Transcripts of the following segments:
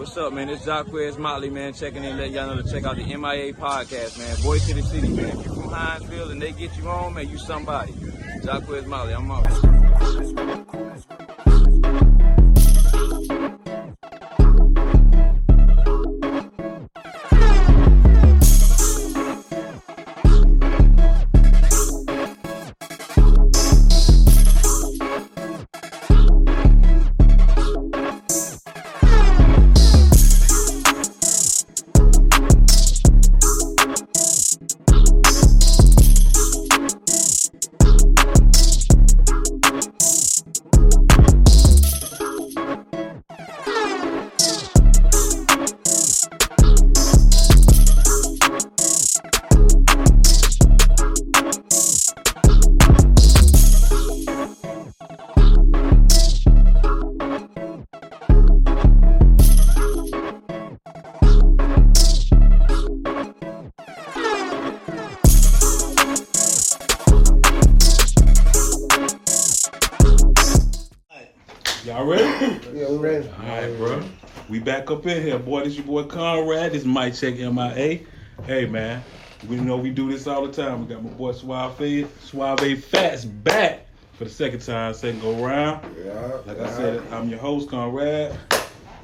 what's up, man? It's Jacquez Motley, man, checking in, let y'all know to check out the MIA podcast, man. Voice of the City, man. If you from Hinesville and they get you home, man, you somebody. Jacquez Motley, I'm out. Boy. This your boy Kunrad. This Mike Check MIA. Hey, man. We know we do this all the time. We got my boy Suave, Suave Fatts back for the second time, second go round. Yeah. Like I said, I'm your host, Kunrad.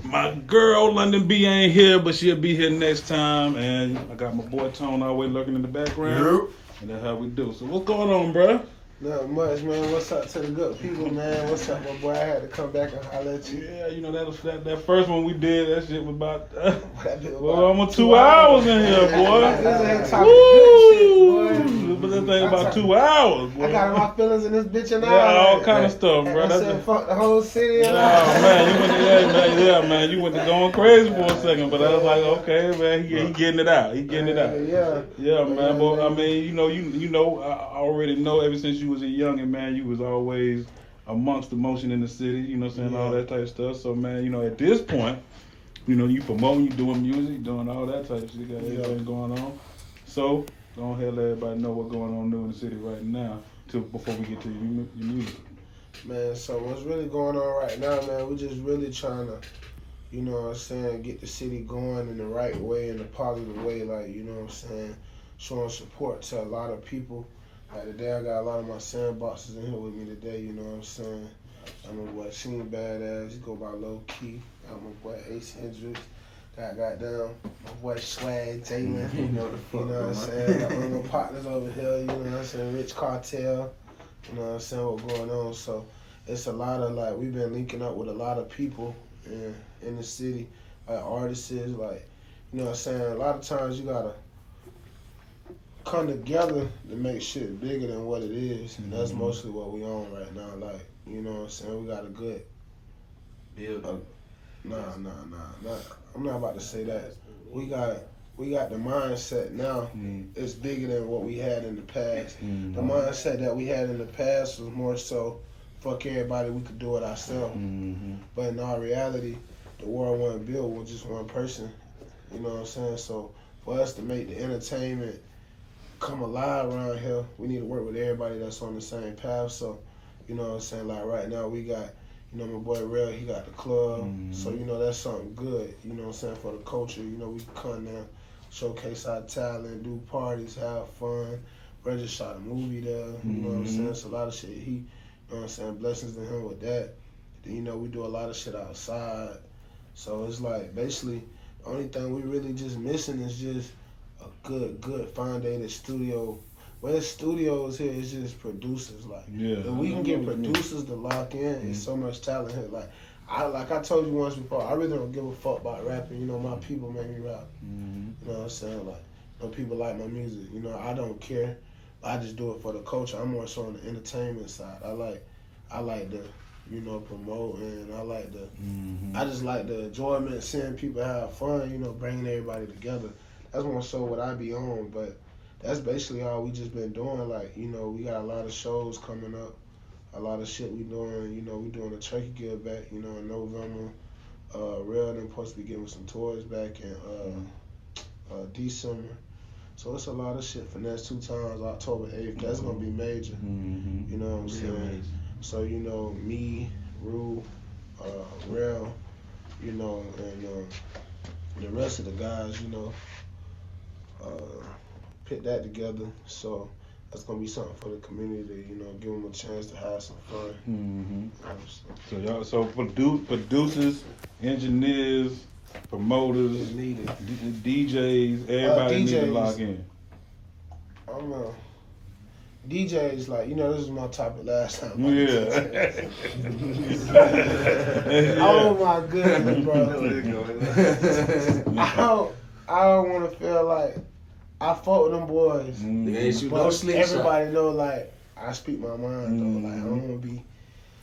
My girl, London B, ain't here, but she'll be here next time. And I got my boy Tone always lurking in the background. And that's how we do. So what's going on, bro? Not much, man. What's up to the good people, man? What's up, my boy? I had to come back and holler at you. Yeah, you know that was that, that first one we did. That shit was about. Uh, well, almost two hours in here, boy. This ain't talking good shit, boy. Woo! But that thing about two hours, boy. I got my feelings in this bitch and Yeah, all all. kind of stuff, bro. I said, the- fuck the whole city Oh and all. man, you went to yeah, man, yeah, man, you went to going crazy for a second, but I was like, okay, man, he, he getting it out, he getting it out. Yeah. Yeah, man, but I mean, you know, you you know, I already know ever since you was a youngin', man, you was always amongst the motion in the city, you know, what I'm saying all that type of stuff. So, man, you know, at this point, you know, you promoting, you doing music, doing all that type of shit, got everything going on. So, go ahead, let everybody know what's going on new in the city right now, to before we get to your, your music. Man, so what's really going on right now, man, we're just really trying to, you know what I'm saying, get the city going in the right way, in a positive way, like, you know what I'm saying, showing support to a lot of people. Like today, I got a lot of my sandboxes in here with me today, you know what I'm saying. I'm my boy Sheen Badass, he go by Low Key. Got my boy Ace Hendricks. Got goddamn my boy Swag Jalen. You know the You fuck, know what I'm saying? Got one of my partners over here, you know what I'm saying? Rich Cartel. You know what I'm saying? What's going on? So it's a lot of like we've been linking up with a lot of people in in the city, like artists, like you know what I'm saying. A lot of times you gotta come together to make shit bigger than what it is, and that's Mhm. mostly what we on right now. Like you know what I'm saying. We got a good Build. nah nah nah nah. I'm not about to say that. We got we got the mindset now. Mm, It's bigger than what we had in the past. mm, The mindset that we had in the past was more so, fuck everybody, we could do it ourselves. mhm. But in all reality, the world wasn't built with just one person. You know what I'm saying? So for us to make the entertainment come alive around here, we need to work with everybody that's on the same path. So, you know what I'm saying? Like right now, we got, you know, my boy Real, he got the club. Mhm. So, you know, that's something good. You know what I'm saying? For the culture, you know, we can come down, showcase our talent, do parties, have fun. Brother just shot a movie there. You know what I'm Mhm. saying? It's a lot of shit. He, you know what I'm saying? Blessings to him with that. Then, you know, we do a lot of shit outside. So it's like basically the only thing we really just missing is just a good, good founded studio. Where the studios here is just producers. Like Yeah. if we can get what you mean. producers to lock in, Mhm. it's so much talent here. Like I like I told you once before, I really don't give a fuck about rapping. You know, my people make me rap. Mhm. You know what I'm saying? Like, you know, people like my music. You know, I don't care. I just do it for the culture. I'm more so on the entertainment side. I like, I like the, you know, promote and I like the, Mhm. I just like the enjoyment, seeing people have fun. You know, bringing everybody together. That's more so what I be on. But that's basically all we just been doing. Like, you know, we got a lot of shows coming up. A lot of shit we doing. You know, we doing a turkey give back. You know, in November. Uh, Real them supposed to be giving some toys back in uh, uh, December. So it's a lot of shit for next two times. October eighth. That's gonna be major. Mhm. You know what I'm saying? So you know me, Rue, uh, Real, you know, and um, the rest of the guys, you know, uh, put that together. So that's gonna be something for the community to, you know, give them a chance to have some fun. hmm Obviously. So y'all, so produ- producers, engineers, promoters, It's needed. D- DJs, everybody need to DJs. lock in. I don't know. DJs like you know this is my topic last time. Yeah. oh my goodness, bro. I don't. I don't want to feel like I fought with them boys. Mhm. Nigga ain't shoot But no slingshot. everybody know like I speak my mind though. Like I Mhm. don't want to be.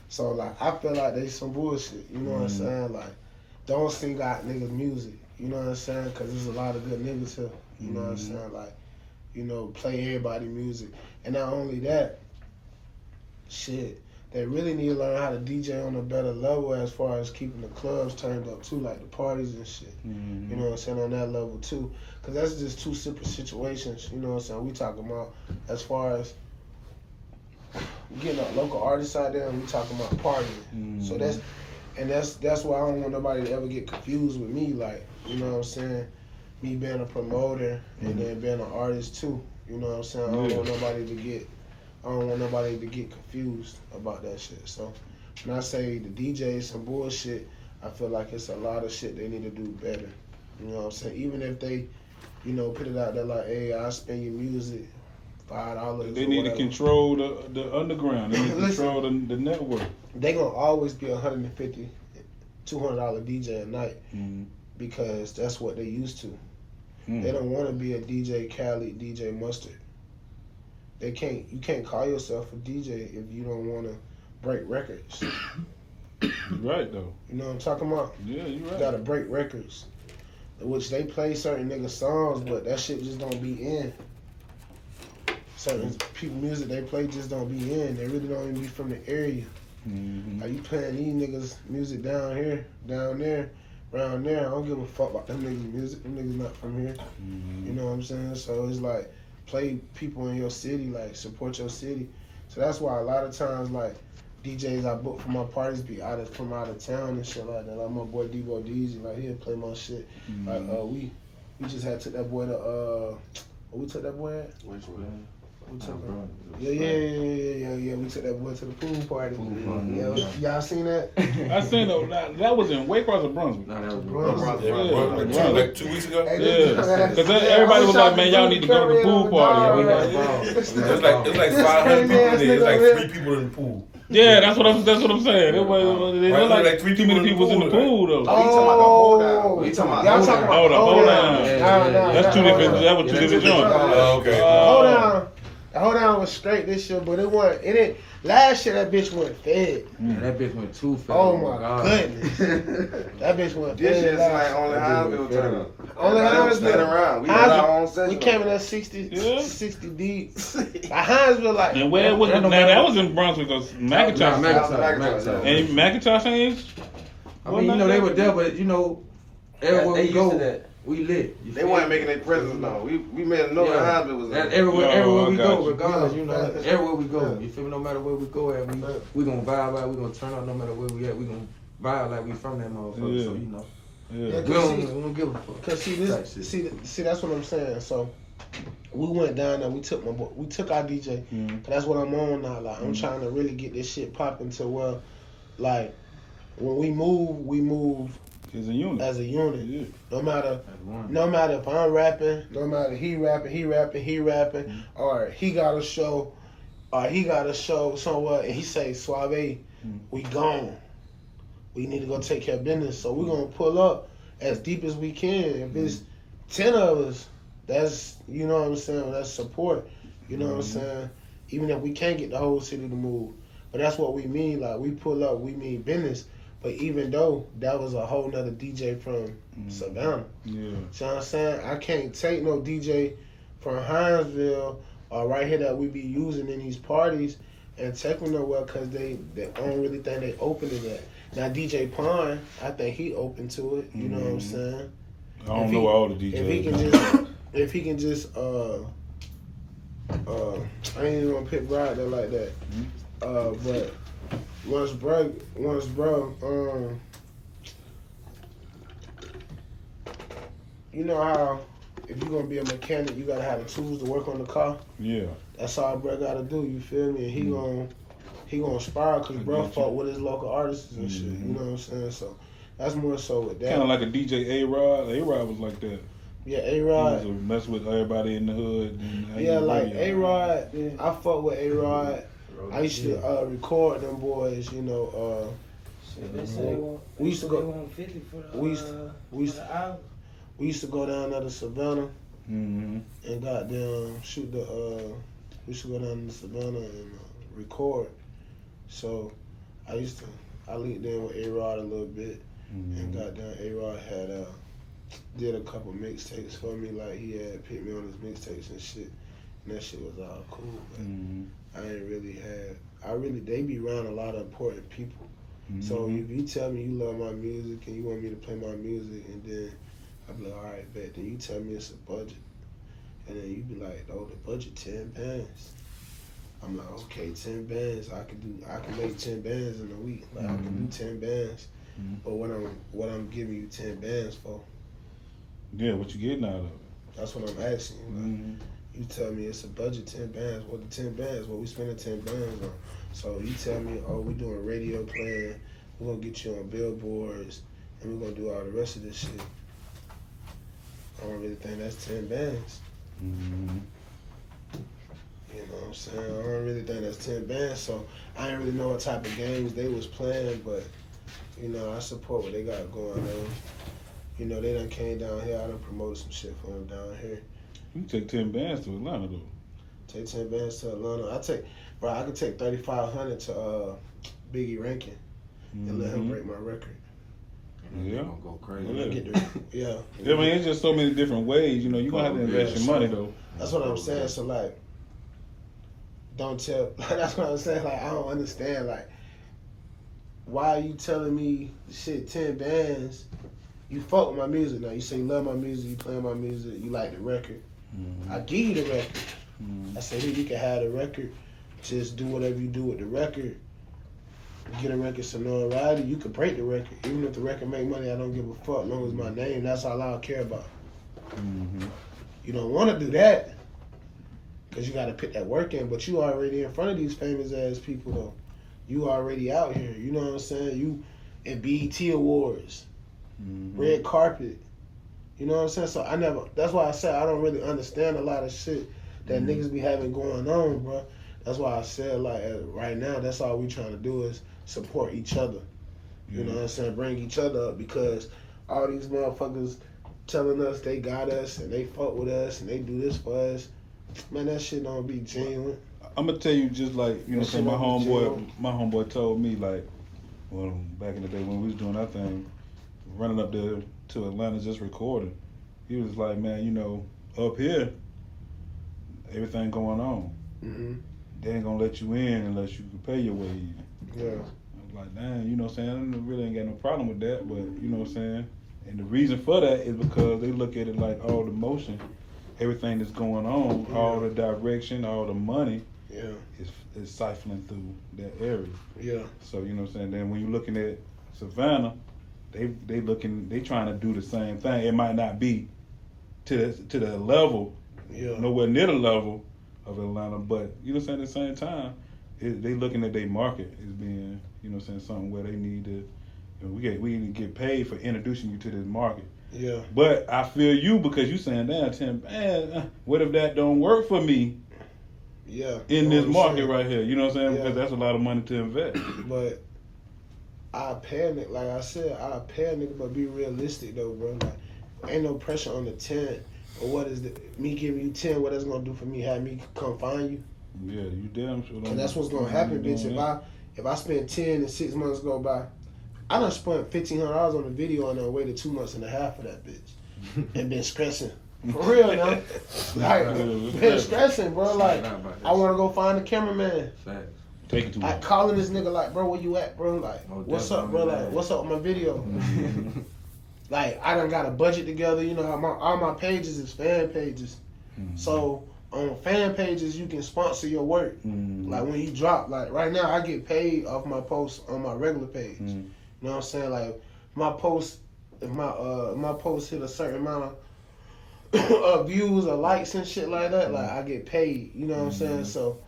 So like I feel like they some bullshit. You know what I'm Mhm. saying? Like don't sing out niggas music. You know what I'm saying? Cause there's a lot of good niggas here. You know what I'm Mhm. saying? Like you know play everybody music, and not only that, shit. They really need to learn how to DJ on a better level as far as keeping the clubs turned up too, like the parties and shit. Mhm. You know what I'm saying on that level too, because that's just two separate situations. You know what I'm saying? We talking about as far as getting our local artists out there, and we talking about partying. So Mhm. that's and that's that's why I don't want nobody to ever get confused with me. Like you know what I'm saying? Me being a promoter and then being an artist too. You know what I'm saying? I don't want nobody to get I don't want nobody to get confused about that shit. So when I say the DJs some bullshit, I feel like it's a lot of shit they need to do better. You know what I'm saying? Even if they, you know, put it out there like, hey, I spend your music five dollars. They need to control the the underground. They need to control the, the network. They gonna always be a hundred and fifty, two hundred dollar DJ a night Mhm. because that's what they used to. Mm. They don't want to be a DJ Khaled, DJ Mustard. They can't. You can't call yourself a DJ if you don't want to break records. You're right though. You know what I'm talking about? Yeah, you're You right. gotta break records, which they play certain nigga songs, but that shit just don't be in. Certain people music they play just don't be in. They really don't even be from the area. Mhm. Are you playing these niggas music down here, down there, around there? I don't give a fuck about them niggas music. Them niggas not from here. Mhm. You know what I'm saying? So it's like play people in your city, like support your city. So that's why a lot of times like DJs I book for my parties be out of from out of town and shit like that. Like my boy Debo DZ, like he'll play my shit. Like Mhm. uh we we just had took that boy to uh where we took that boy at? Which one? We took Oh, bro. Yeah, yeah, yeah, yeah, yeah, yeah. We took that boy to the pool party. Pool party. Yeah, y'all seen that? I seen that. That, that was in Waycross or Brunswick. No, that was Bro, bro. Yeah, Like two, like two weeks ago. Hey, Yeah, this- because everybody was like, "Man, y'all need to go to the pool party." we got Yeah. balls. It was like it was like 500 people in there. It was like three people in the pool. Yeah, that's what I'm. That's what I'm saying. It was, it Right, was like, like three too many people people in in the the pool though. Oh, you talking about hold down. You talking about hold talking down. Hold up, hold down. Yeah, Nah, yeah, nah, yeah. That's two different. That was two different joints. Oh, okay. Uh, Hold on. Hold on was straight this year, but it wasn't. It didn't. Last year that bitch went fed. Yeah, that bitch went too fast. Oh my oh goodness. That bitch went This fed. shit's last like year. only Hinesville turn up. Only Everybody was Hinesville. around. We had our own session. we came in at 60, Yeah. 60 deep. Like Hinesville, like And where was it? Now that was in Brunswick because McIntosh. McIntosh, McIntosh. And McIntosh ain't. I mean, you know, they were there, but you know, everywhere they we used go, to that. We lit. You They feel weren't making their presence known. We we made them know Yeah. that Hinesville was That there. everywhere, Oh, everywhere we go, you. regardless, you know, Yeah. everywhere we go, Yeah. you feel me? No matter where we go at, we we gonna vibe out, we gonna turn up no matter where we at, we gonna vibe like we from that motherfucker. Yeah. So you know, Yeah. Yeah. we don't, we don't give a fuck. Cause see this, shit. see, see that's what I'm saying. So we went down there. We took my, boy, we took our DJ. Mhm. 'Cause That's what I'm on now. Like I'm Mhm. trying to really get this shit popping to where, like, when we move, we move It's a unit. as a unit. Yeah. No matter, no matter if I'm rapping, no matter he rapping, he rapping, he rapping, Mhm. or he got a show, or he got a show somewhere, and he say Suave, Mhm. we gone. We need to go take care of business. So we're gonna pull up as deep as we can. If it's ten of us, that's you know what I'm saying. That's support. You know what I'm Mhm. saying. Even if we can't get the whole city to move, but that's what we mean. Like we pull up, we mean business. But even though that was a whole nother DJ from Mhm. Savannah, Yeah. I'm saying? I can't take no DJ from Hinesville or right here that we be using in these parties and take them nowhere because they, they I don't really think they open to that. Now DJ Pond, I think he open to it. You know what I'm Mhm. saying? I don't If know he- all the DJs. If he can just, if he can just, uh, uh, I ain't even gonna pick Brad there like that. Uh, but once bro, once bro, um, you know how if you're gonna be a mechanic, you gotta have the tools to work on the car. Yeah. That's all bro gotta do. You feel me? And he Mm. gon' he gonna inspire because bro fought with his local artists and shit. Mhm. You know what I'm saying? So that's more so with that. Kind of like a DJ A Rod. A Rod was like that. yeah, A Rod. mess with everybody in the hood. Yeah, like A Rod. Yeah. I fuck with A Rod. I used to uh, record them boys. You know, uh, Shit, they say they want, We used to go- want fifty for the. we used- uh, we used- for we used to go down there to Savannah Mm-hmm. and goddamn shoot the. Uh, we used to go down to Savannah and uh, record. So I used to. I linked in with A Rod a little bit. Mm-hmm. And goddamn, A Rod had uh did a couple mixtapes for me. Like he had picked me on his mixtapes and shit. And that shit was all cool. But Mm-hmm. I ain't really had. I really they be around a lot of important people. So Mm-hmm. if you tell me you love my music and you want me to play my music, and then I be like, all right, bet. Then you tell me it's a budget, and then you be like, oh, the budget ten bands. I'm like, okay, ten bands. I can do. I can make ten bands in a week. Like I can do ten bands. Mhm. But what I'm what I'm giving you ten bands for? Yeah, what you getting out of it? That's what I'm asking. Like, Mm-hmm. You tell me it's a budget ten bands. What the ten bands? What we spending ten bands on? So you tell me, oh, we doing radio playing. We're gonna get you on billboards, and we're gonna do all the rest of this shit. I don't really think that's ten bands. Mm-hmm. You know what I'm saying? I don't really think that's ten bands. So I didn't really know what type of games they was playing, but you know I support what they got going on. You know they done came down here. I done promoted some shit for them down here. You take ten bands to Atlanta though. Take ten bands to Atlanta. I take, bro. I could take thirty five hundred to uh, Biggie Rankin and let him Mhm. break my record. Yeah. Gonna go crazy. Yeah. Get the, yeah. Yeah, I mean, it's just so many different ways. You know, you gonna have to invest Yeah, your so- money though. That's what I'm saying. So like, don't tell. Like, that's what I'm saying. Like I don't understand. Like, why are you telling me shit? Ten bands. You fuck with my music now. You say you love my music. You play my music. You like the record. Mm-hmm. I give you the record. Mhm. I said, here, you can have the record. Just do whatever you do with the record. Get a record some notoriety. You can break the record. Even if the record make money, I don't give a fuck. As long as my name, that's all I care about. Mhm. You don't want to do that. Because you got to put that work in. But you already in front of these famous ass people, though. You already out here. You know what I'm saying? You in BET Awards, Mhm. red carpet. You know what I'm saying? So I never, that's why I said I don't really understand a lot of shit that Mhm. niggas be having going on, bro. That's why I said, like, uh, right now, that's all we trying to do is support each other. You know what I'm saying? Bring each other up because all these motherfuckers telling us they got us and they fuck with us and they do this for us. Man, that shit don't be genuine. I'm gonna tell you just like you know, That say my homeboy, my homeboy told me like, well, back in the day when we was doing our thing, running up there to Atlanta just recording. He was like, man, you know, up here, everything going on. hmm They ain't gonna let you in unless you can pay your way in. Yeah. I was like, damn, you know what I'm saying? I really ain't got no problem with that, but you know what I'm saying? And the reason for that is because they look at it like all the motion, everything that's going on, all the direction, all the money Yeah. is is siphoning through that area. Yeah. So you know what I'm saying? Then when you're looking at Savannah, they they looking they trying to do the same thing. It might not be to the to the level, Yeah. nowhere near the level of Atlanta, but you know what I'm saying, at the same time, it, they looking at their market as being, you know what I'm saying, something where they need to you know, we get we need to get paid for introducing you to this market. Yeah. But I feel you because you saying, damn, Tim, man, uh, what if that don't work for me Yeah. in this know what I'm market saying? right here? You know what I'm saying? Yeah. Because that's a lot of money to invest. But I panic, like I said, I panic, but be realistic though, bro. Like, ain't no pressure on the ten. Or what is the me giving you ten? What that's gonna do for me? Have me come find you? Yeah, you damn sure. And that's what's gonna happen, bitch. If that. I if I spend ten and six months go by, I done spent fifteen hundred dollars on the video and then waited two months and a half for that bitch, and been stressing for real now. Like been stressing, bro. Like Nah, about that I want to go find the cameraman. Facts. Take it too I long. calling this nigga like, bro, where you at, bro? Like, Oh, what's up, bro? Like, what's up with my video? Mm-hmm. Like, I done got a budget together. You know, how my, all my pages is fan pages. Mhm. So on fan pages, you can sponsor your work. Mhm. Like when you drop, like right now, I get paid off my posts on my regular page. Mhm. You know what I'm saying? Like my post, if my uh my post hit a certain amount of uh, views or likes and shit like that, like I get paid. You know what I'm saying? So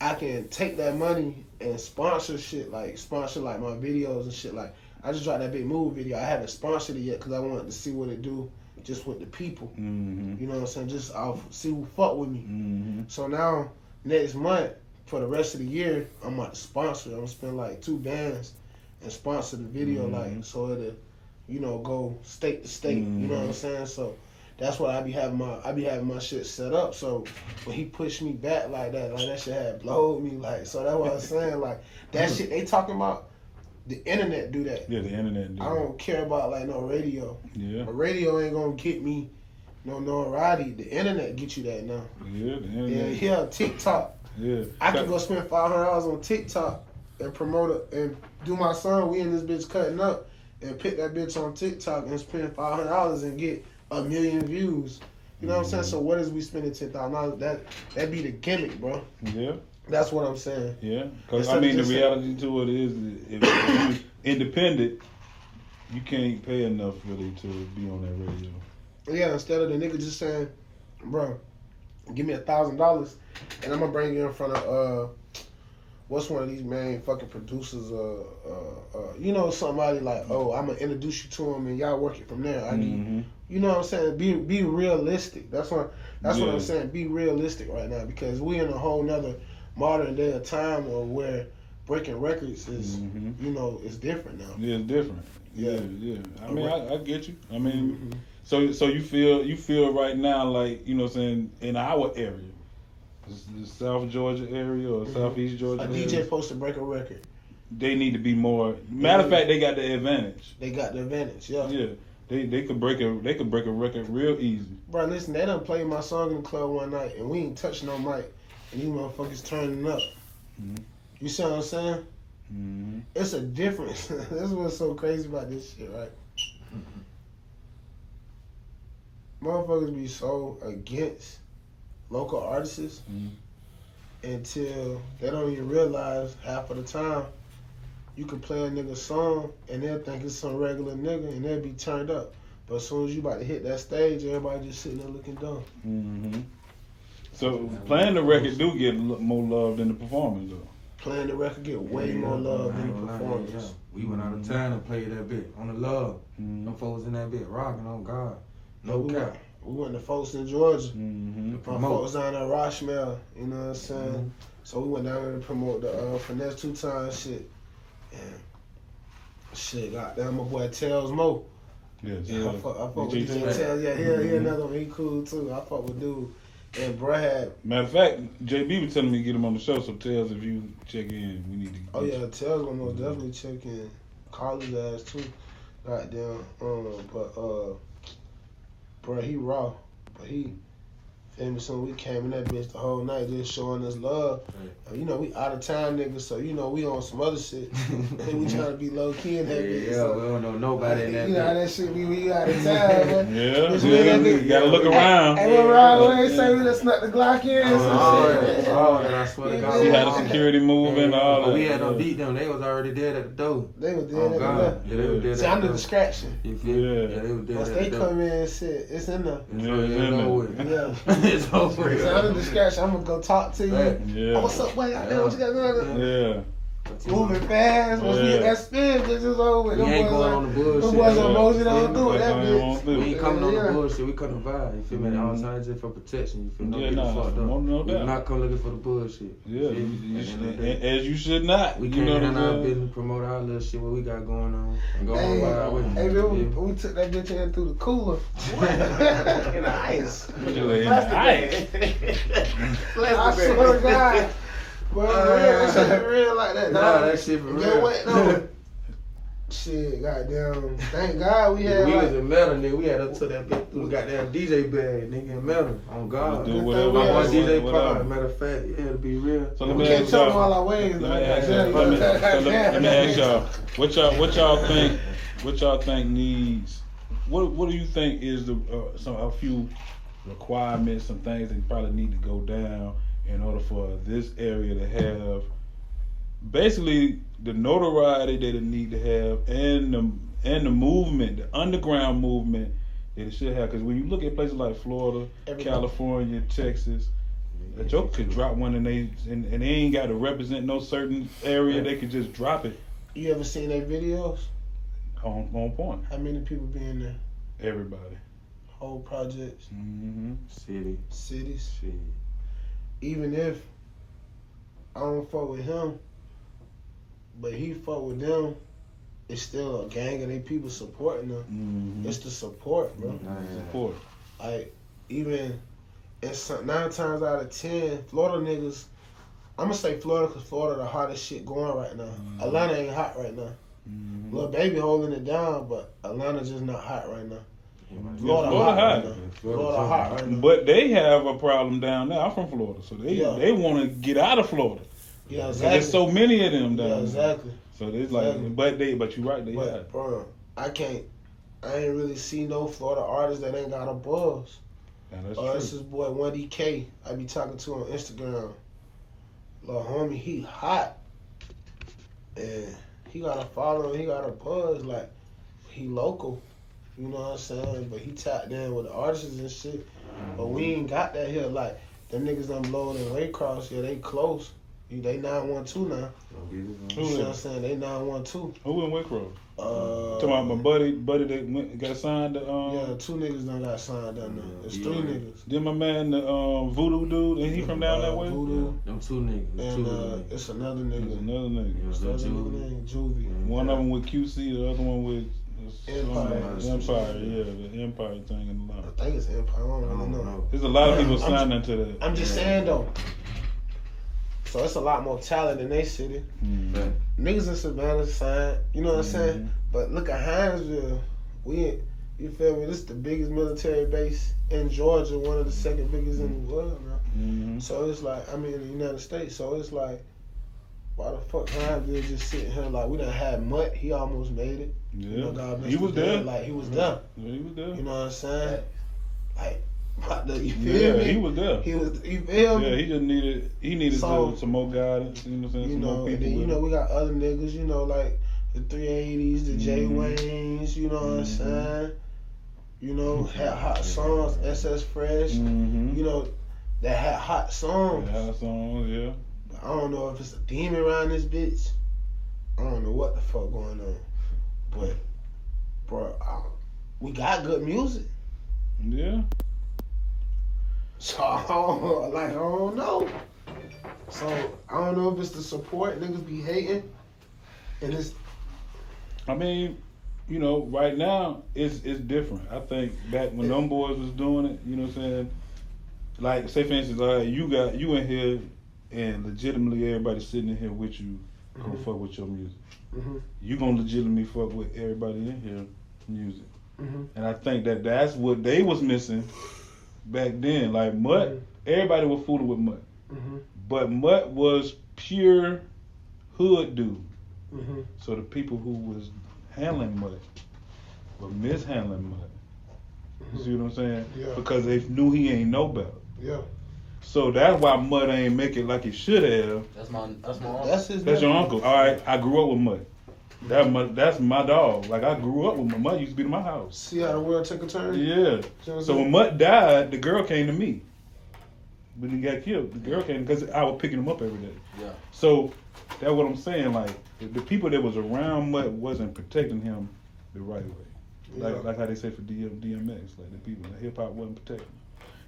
I can take that money and sponsor shit, like sponsor like my videos and shit. Like I just dropped that big movie video. I haven't sponsored it yet because I wanted to see what it do just with the people. Mm-hmm. You know what I'm saying? Just I'll see who fuck with me. Mm-hmm. So now next month for the rest of the year, I'm about to sponsor. I'm gonna spend like two bands and sponsor the video, Mhm. like so it'll, you know, go state to state. You know what I'm saying? So that's what I be having my I be having my shit set up. So when he pushed me back like that, like that shit had blowed me. Like so that's what I'm saying. Like that shit they talking about. The internet do that. Yeah, the internet. do I don't care about like no radio. Yeah, A radio ain't gonna get me no notoriety. The internet get you that now. yeah, the Yeah, internet. yeah, TikTok. Yeah. I can go spend five hundred dollars on TikTok and promote it and do my song. We in this bitch cutting up and pick that bitch on TikTok and spend five hundred dollars and get a million views. You know what I'm saying? So what is we spending ten thousand dollars? That that be the gimmick, bro. Yeah, That's what I'm saying. yeah. Because I mean, the reality to it is, if you're independent, you can't pay enough really to be on that radio. Yeah, instead of the nigga just saying, bro, give me a thousand dollars and I'm gonna bring you in front of uh what's one of these main fucking producers uh uh, uh you know somebody like oh I'm gonna introduce you to him and y'all work it from there. I need Mhm. You know what I'm saying? Be be realistic. That's what that's what I'm saying. Be realistic right now because we in a whole nother modern day of time or where breaking records is Mhm. you know is different now. Yeah, it's different. Yeah, Yeah. yeah. I mean, I, I get you. I mean, Mhm. so so you feel you feel right now like you know, what I'm saying in our area, the, South Georgia area or Southeast Georgia, A area, DJ supposed to break a record. they need to be more. Matter of fact, they got the advantage. They got the advantage. Yeah. Yeah, they they could break a they could break a record real easy. Bro, listen, they done played my song in the club one night and we ain't touched no mic and these motherfuckers turning up. Mhm. You see what I'm saying? Mm-hmm. It's a difference. this is what's so crazy about this shit, right? Motherfuckers be so against local artists Mhm. until they don't even realize half of the time you can play a nigga song and they'll think it's some regular nigga and they'll be turned up. But as soon as you about to hit that stage, everybody just sitting there looking dumb. Mm-hmm. So playing the record do get lo- more love than the performance though. Playing the record get way more love than the performance. We went out of town and played that bit on the love. Mm-hmm. Them folks in that bit rocking on God. No we, cap. went, we went to folks in Georgia. Mm-hmm. My Promote. folks down there, Rochmere, you know what I'm saying? Mhm. So we went down there to promote the uh, finesse two times shit. And shit, goddamn, my boy Tails Mo. Yes. Yeah, I fuck, I fuck with DJ Tails. Tails. Yeah, he, he Mhm. another one. He cool too. I fuck with dude. And Brad. Matter of fact, JB was telling me to get him on the show. So Tails if you check in, we need to. oh yeah, Tails gonna most definitely check in. Call his ass too. Goddamn. Um, but uh, bruh, he raw. But he, famous when we came in that bitch the whole night just showing us love. Uh, You know, we out of town niggas, so you know, we on some other shit. and we trying to be low key in Yeah, bitch. yeah, so, we don't know nobody in that you know how that shit be when you out of town, man. Yeah, Bitch, yeah, we you gotta look Hey, around. Hey, what Rod always say we just snuck the Glock in. Oh, some yeah. shit. Oh, and I swear to God. See how the security moving, all that. we had no beat them. They was already dead at the door. They was dead Oh at the God. Yeah, they was dead See, at I'm the the distraction. You feel? Yeah. Yeah, they was dead Once they come in and shit, it's in there. Yeah, it's it's in there. Yeah. It's over with. So I'm the distraction. I'm gonna go talk to you. Yeah. Oh, what's up, boy? Out there, what you got going on? Yeah. Moving fast. Once we hit that spin, bitch, it's over. We Them ain't going like- on the bullshit. Them boys on Yeah. Mosey don't do it, that bitch. We ain't coming on the bullshit. We come to vibe. You feel me? Mhm. All sides just for protection. You feel me? Yeah, nah, fucked no- up. no we not come looking for the bullshit. Yeah, You you, you should, end of the day. as you should not. We you came know in our business, promote our little shit, what we got going on, and go on Hey, by our way. hey, remember feel we took that bitch in through the cooler. in the ice. Put your in the ice. I swear to God. Well, real, that shit be real like that. Nah, dog. that shit for real. Get what? No. Shit, goddamn. Thank God we had we like. was in metal, nigga. We had up to that bitch through the goddamn DJ bag, nigga, in metal. On God. Do My whatever. boy My boy whatever, DJ whatever. Matter of fact, yeah, to be real. So let we me can't ask tell them y'all. our ways. Let me like, ask y'all. Let me, so let, let me ask y'all. What y'all what y'all think? What y'all think needs? What What do you think is the uh, some a few requirements, some things that probably need to go down in order for this area to have basically the notoriety that it need to have and the and the movement, the underground movement that It should have because when you look at places like Florida, Everybody- California, Texas, a joke could drop one and they and, and they ain't got to represent no certain area. They could just drop it You ever seen their videos? on on point. How many people be in there? Everybody. Whole projects, Mm-hmm. City, cities. shit. Even if I don't fuck with him, but he fuck with them, it's still a gang of they people supporting them. hmm It's the support, bro. Support. Like even it's nine times out of ten, Florida niggas. I'm gonna say Florida because Florida the hottest shit going right now. Mhm. Atlanta ain't hot right now. hmm Lil Baby holding it down, but Atlanta just not hot right now. Florida, Florida hot, hot. Florida hot right. But they have a problem down there. I'm from Florida, so they Yeah. they want to get out of Florida. Yeah, So exactly. There's so many of them down yeah, there. exactly. So it's like, Exactly. but they, but you're right. They But have. bro, I can't. I ain't really see no Florida artists that ain't got a buzz. Yeah, that's Oh, this true. is boy one DK. I be talking to on Instagram. Little homie, he hot, and he got a following. He got a buzz. Like he local. You know what I'm saying? But he tapped in with the artists and shit. But we ain't got that here. Like them niggas done blowing in Waycross. Yeah, they close. You- They nine one two now. You know what I'm saying? They nine one two. Who in Waycross? Uh, Talking about my buddy, buddy that went, got signed to um. Yeah, two niggas done got signed down there. It's Yeah. three niggas. Then my man, the um, Voodoo dude, and he from down that Uh, way. Voodoo. Them two niggas. them And two uh, niggas. it's another There's nigga. another nigga. What's the other nigga name? Juvie. One of them with QC, the other one with Empire. Empire, yeah, the Empire thing in the line. I think it's Empire. I don't I don't know. know. There's a lot of people I'm signing to that. I'm just saying though. So it's a lot more talent in they city. Mm. But Niggas in Savannah signed. You know what I'm saying? Mhm. But look at Hinesville. We, you feel me? This is the biggest military base in Georgia. One of the second biggest in the world now. Mhm. So it's like, I mean, in the United States. So it's like, why the fuck Hinesville just sitting here like we done had Mutt. He almost made it. You know, Yeah, God bless he was dead. there. Like he was there. Yeah, he was there. You know what I'm saying? Like, what the, you feel Yeah, me? he was there. He was. You feel me? Yeah, he just needed he needed So- some, some more guidance. You know what I'm saying? you Some know, more and people. then you know we got other niggas. You know, like the 380s, the J Mhm. Waynes. You know what I'm Mhm. saying? You know, had hot songs. SS Fresh. Mhm. You know, that had hot songs. Yeah, songs, yeah. But I don't know if it's a demon around this bitch. I don't know what the fuck going on. But, bro, I, we got good music. Yeah. So I don't, like I don't know. So I don't know if it's the support niggas be hating, and it's I mean, you know, right now it's it's different. I think back when them boys was doing it, you know what I'm saying? Like say for instance, like you got you in here and legitimately everybody sitting in here with you gonna Mhm. fuck with your music. Mhm. You gonna legitimately fuck with everybody in here music. Mhm. And I think that that's what they was missing back then. Like Mutt, everybody was fooling with Mutt. Mhm. But Mutt was pure hood dude. Mhm. So the people who was handling Mutt were mishandling Mutt. You see what I'm saying? Yeah. Because they knew he ain't know better. Yeah. So that's why Mutt ain't make it like he should have. That's my that's my uncle. That's his. That's your uncle. All right, I grew up with Mutt. That my, that's my dog. Like I grew up with my Mutt used to be in my house. See how the world took a turn. Yeah. See So when saying? Mutt died, the girl came to me. When he got killed, the girl came because I was picking him up every day. Yeah. So that's what I'm saying. Like the, the people that was around Mutt wasn't protecting him the right way. Like Yeah. like how they say for DM, DMX, like the people, in the hip hop wasn't protecting.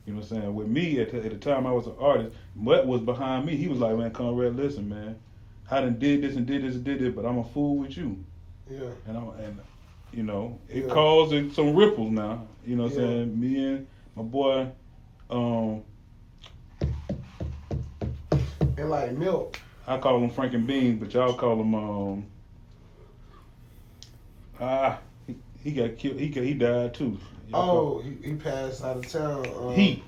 You know what I'm saying? With me at the, at the time I was an artist, Mutt was behind me. He was like, man, Kunrad, listen, man, I done did this and did this and did this, but I'm a fool with you. yeah. And I'm, and you know, it Yeah. caused some ripples now. You know what I'm saying? Me and my boy, um, And like milk. I call him Frank and Beans, but y'all call him um ah he, he got killed. He got, he died too. Y'all call- Oh, he, he passed out of town. Um, Heat,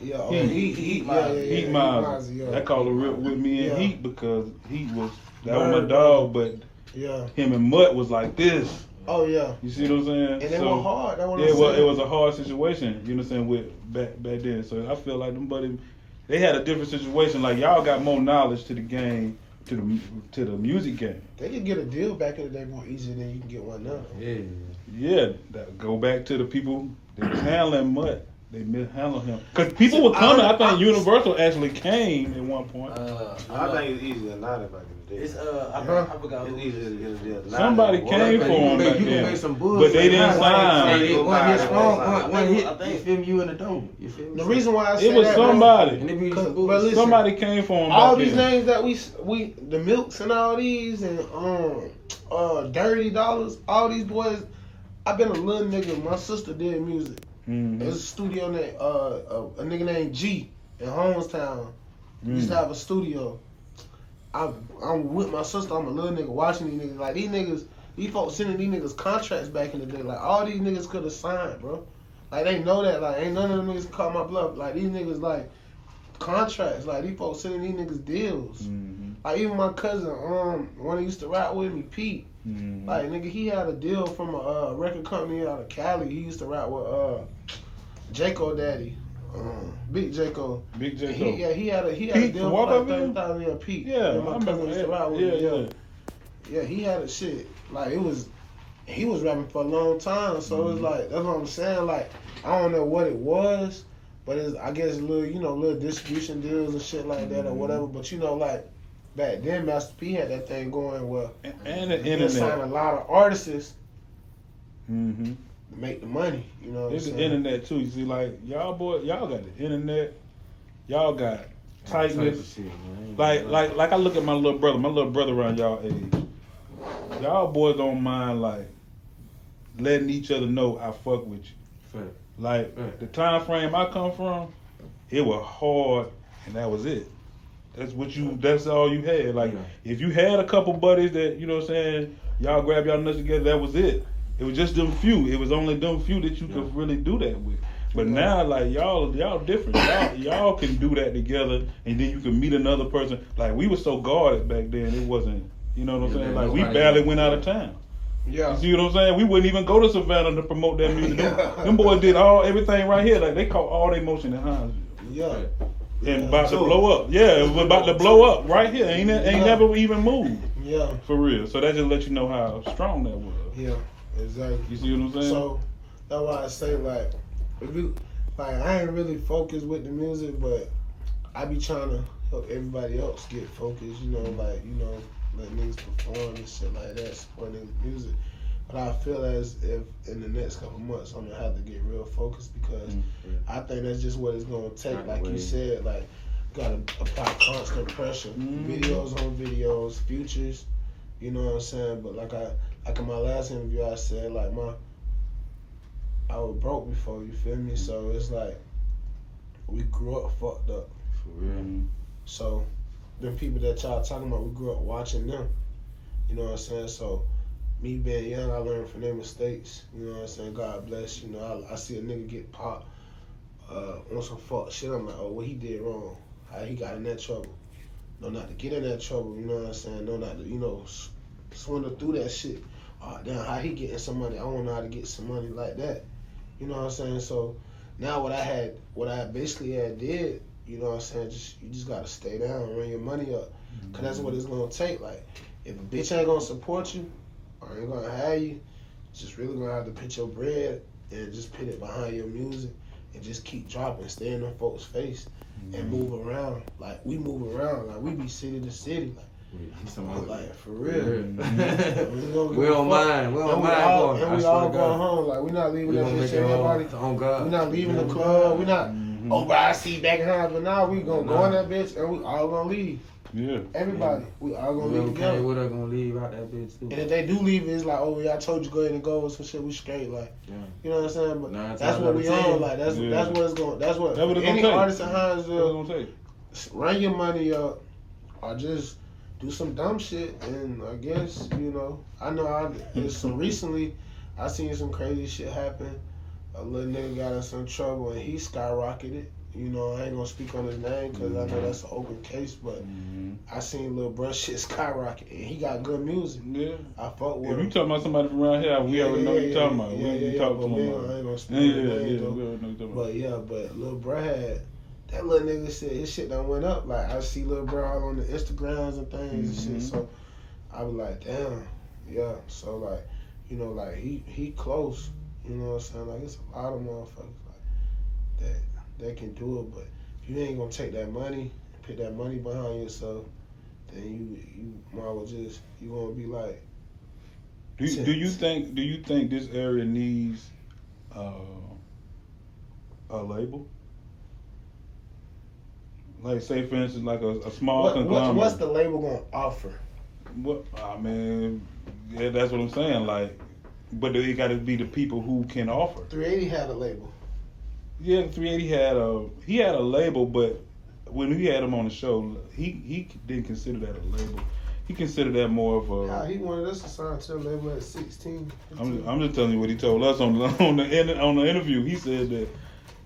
Yeah. Oh, Heat. Heat. Heat. Heat yeah, yeah, yeah, Heat yeah, Miles. Miles, yeah. That called a rip with me and Yeah. Heat because Heat was that was my dog, but Yeah. him and Mutt was like this. Oh yeah. You see what I'm saying? And it was hard. That what Yeah, I'm it was, it was a hard situation, you know what I'm saying, with back back then. So I feel like them buddy they had a different situation. Like y'all got more knowledge to the game, to the to the music game. They could get a deal back in the day more easier than you can get one now. Yeah. Yeah, go back to the people They was handling Mutt. They mishandled him because people were coming. I think Universal actually came at one point. Uh, I think it's easier than not back in the day. it's uh, I, Huh? I forgot. It's who- easier to get a deal. than not. Somebody Well, came for you him can back make- you can then. make some But they didn't sign. One, one hit strong, one, I one think- hit. I think- You feel? You in the door. You feel me? The reason why I say It was that, bro, somebody. And it be Cause- but listen, Somebody came for him. all these then. names that we we the milks and all these and um uh dirty dollars, all these boys. I've been a little nigga. My sister did music. Mhm. There's a studio named uh, a, a nigga named G in Homestown. We used to Mm. have a studio. I'm I'm with my sister. I'm a little nigga watching these niggas. Like these niggas, these folks sending these niggas contracts back in the day. Like all these niggas could have signed, bro. Like they know that. Like ain't none of them niggas caught my bluff. Like these niggas like contracts. Like these folks sending these niggas deals. Mhm. Like even my cousin, um, one that used to rap with me, Pete. Mhm. Like nigga, he had a deal from a uh, record company out of Cali. He used to rap with uh, Jaco Daddy, um, Big Jaco. Big J. He, Cole. yeah, he had a he had a deal for like thirty thousand. Yeah, Pete. Yeah, my I cousin remember used to rap with Yeah, me. yeah. Yeah, he had a shit. Like it was, he was rapping for a long time. So Mm-hmm. it's like that's what I'm saying. Like I don't know what it was, but it's I guess little you know little distribution deals and shit like that or Mm-hmm. whatever. But you know like back then Master P had that thing going well. And, and the he signed a lot of artists hmm to make the money. You know what I'm It's the saying? internet too. You see, like y'all boy, y'all got the internet. Y'all got tightness. shit. Like, like, like I look at my little brother. My little brother around y'all age. Y'all boys don't mind like letting each other know I fuck with you. Fact. Like Right. the time frame I come from, it was hard, and that was it. That's what you. That's all you had. Like Yeah. if you had a couple buddies that you know what I'm saying, y'all grab y'all nuts together. That was it. It was just them few. It was only them few that you Yeah. could really do that with. But Yeah. now, like y'all, y'all different. Y'all, y'all can do that together, and then you can meet another person. Like we were so guarded back then, it wasn't. You know what I'm saying? Like we barely went out of town. Yeah. You see what I'm saying? We wouldn't even go to Savannah to promote that music. Them, Yeah. them boys did all everything right here. Like they caught all their motion in Hinesville. Yeah. And about to blow up. Yeah, it was about to blow up right here. Ain't it- ain't never even moved. Yeah. For real. So that just let you know how strong that was. Yeah. Exactly. You see what I'm saying? So that's why I say like, if you like, I ain't really focused with the music, but I be trying to help everybody else get focused. You know, like you know, let niggas perform and shit like that, supporting music. But I feel as if in the next couple months I'm gonna have to get real focused because Mm, I think that's just what it's gonna take. Right Like away. you said, like gotta apply constant pressure, Mhm. videos on videos, futures. You know what I'm saying? But like I like in my last interview, I said like my I was broke before. You feel me? So it's like we grew up fucked up. For real. Mhm. So them people that y'all talking about, we grew up watching them. You know what I'm saying? So me being young, I learned from their mistakes. You know what I'm saying? God bless. You know, I, I see a nigga get popped uh, on some fuck shit. I'm like, oh, what he did wrong? How he got in that trouble? No, not to get in that trouble. You know what I'm saying? No, not to you know swindle through that shit. Oh, damn, how he getting some money? I to know how to get some money like that. You know what I'm saying? So now what I had, what I basically had did, you know what I'm saying? Just you just gotta stay down, and run your money up, cause that's what it's gonna take. Like if a bitch ain't gonna support you, or ain't gonna have you, just really gonna have to put your bread and just put it behind your music and just keep dropping, stay in them folks' face and move around. Like we move around, like we be city to city, like, talking like for real. We don't give We don't mind. We don't and we mind all, going. and we all going home. Like we not leaving We that bitch. make Everybody. On God. we not leaving the club. We not. Mhm. Oh, but I see back in house, but now we gonna go in that bitch and we all gonna leave. Yeah. Everybody, we all gonna leave Whoever together. came with her gonna leave out that bitch too. And if they do leave, it's like, oh yeah, I told you go ahead and go with some shit. We straight, like, Yeah. you know what I'm saying? But Nine that's what we of ten. on. Like that's Yeah. that's what it's going. That's what That's what it's any gonna take. artist in That's what Hinesville I'm gonna say. run your money up, or just do some dumb shit. And I guess you know, I know I there's some recently, I seen some crazy shit happen. A little nigga got in some trouble and he skyrocketed. You know, I ain't gonna speak on his name because I know that's an open case, but Mhm. I seen little bruh shit skyrocket and he got good music. Yeah. I fuck with If him. you talking about somebody from around here, we Yeah, already yeah, know what yeah, you talking about. Yeah, we yeah, yeah, talk but to him about I ain't gonna speak Yeah, yeah, yeah. name, We already know you talking about. But yeah, but Lil Bruh had that little nigga said his shit done went up. Like I see Lil Bruh all on the Instagrams and things and Mhm. shit. So I was like, damn, yeah. So like, you know, like he he close. You know what I'm saying? Like it's a lot of motherfuckers like that that can do it, but if you ain't gonna take that money put that money behind yourself, then you you might well just you gonna be like Do you, do you think do you think this area needs uh, a label? Like say for instance, like a, a small what, what, conglomerate. what's the label gonna offer? What I mean, yeah, that's what I'm saying. Like, but it got to be the people who can offer. 380 had a label. Yeah, 380 had a he had a label, but when we had him on the show, he he didn't consider that a label. He considered that more of How a. he wanted us to sign to a label at 16. I'm, I'm just telling you what he told us on the on the on the interview. He said that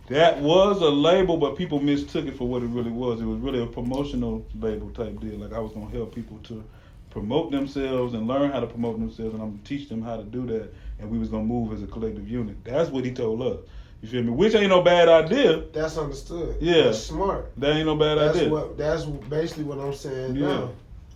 that was a label, but people mistook it for what it really was. It was really a promotional label type deal. Like I was gonna help people to promote themselves and learn how to promote themselves, and I'm gonna teach them how to do that. And we was gonna move as a collective unit. That's what he told us. You feel me? Which ain't no bad idea. That's understood. Yeah. That's smart. That ain't no bad That's idea. what. That's basically what I'm saying Yeah. now.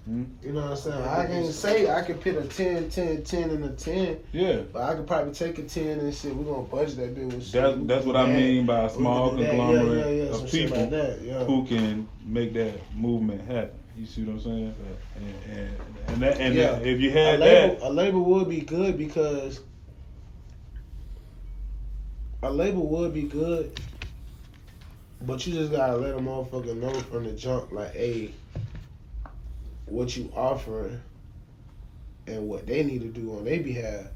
Mhm. You know what I'm saying? I can say I could put a 10, 10, 10, and a 10, Yeah. but I could probably take a 10 and shit. We're going to budget that bill with shit. That's We that's can what I mean by a small that. conglomerate yeah, yeah, yeah, of people like that. Who can make that movement happen. You see what I'm saying? And and, and that and that, if you a had label, that, a label would be good because a label would be good, but you just gotta let a motherfucker know from the jump, like, hey, what you offering and what they need to do on their behalf.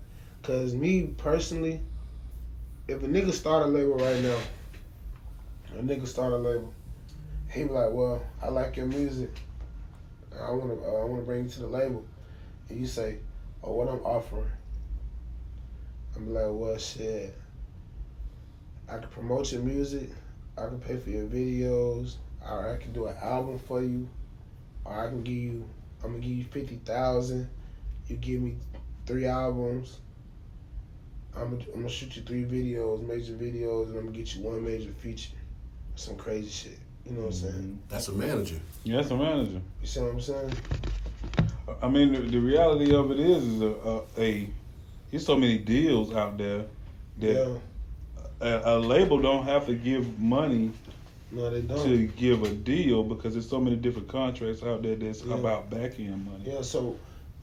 Cause me personally, if a nigga start a label right now, a nigga start a label, he be like, well, I like your music. I wanna, uh, I wanna bring you to the label and you say, "Oh, what I'm offering," I'm like, "Well, shit, I can promote your music, I can pay for your videos, or I can do an album for you, or I can give you, I'm gonna give you fifty thousand, you give me three albums." I'm gonna, I'm gonna shoot you three videos, major videos, and I'm gonna get you one major feature. Some crazy shit. You know what I'm mm-hmm. saying? That's a manager. yeah, that's a manager. You see what I'm saying? I mean, the, the reality of it is, is a, a, a there's so many deals out there that Yeah. A, a label don't have to give money No, they don't. to give a deal because there's so many different contracts out there that's Yeah. about back end money. Yeah, so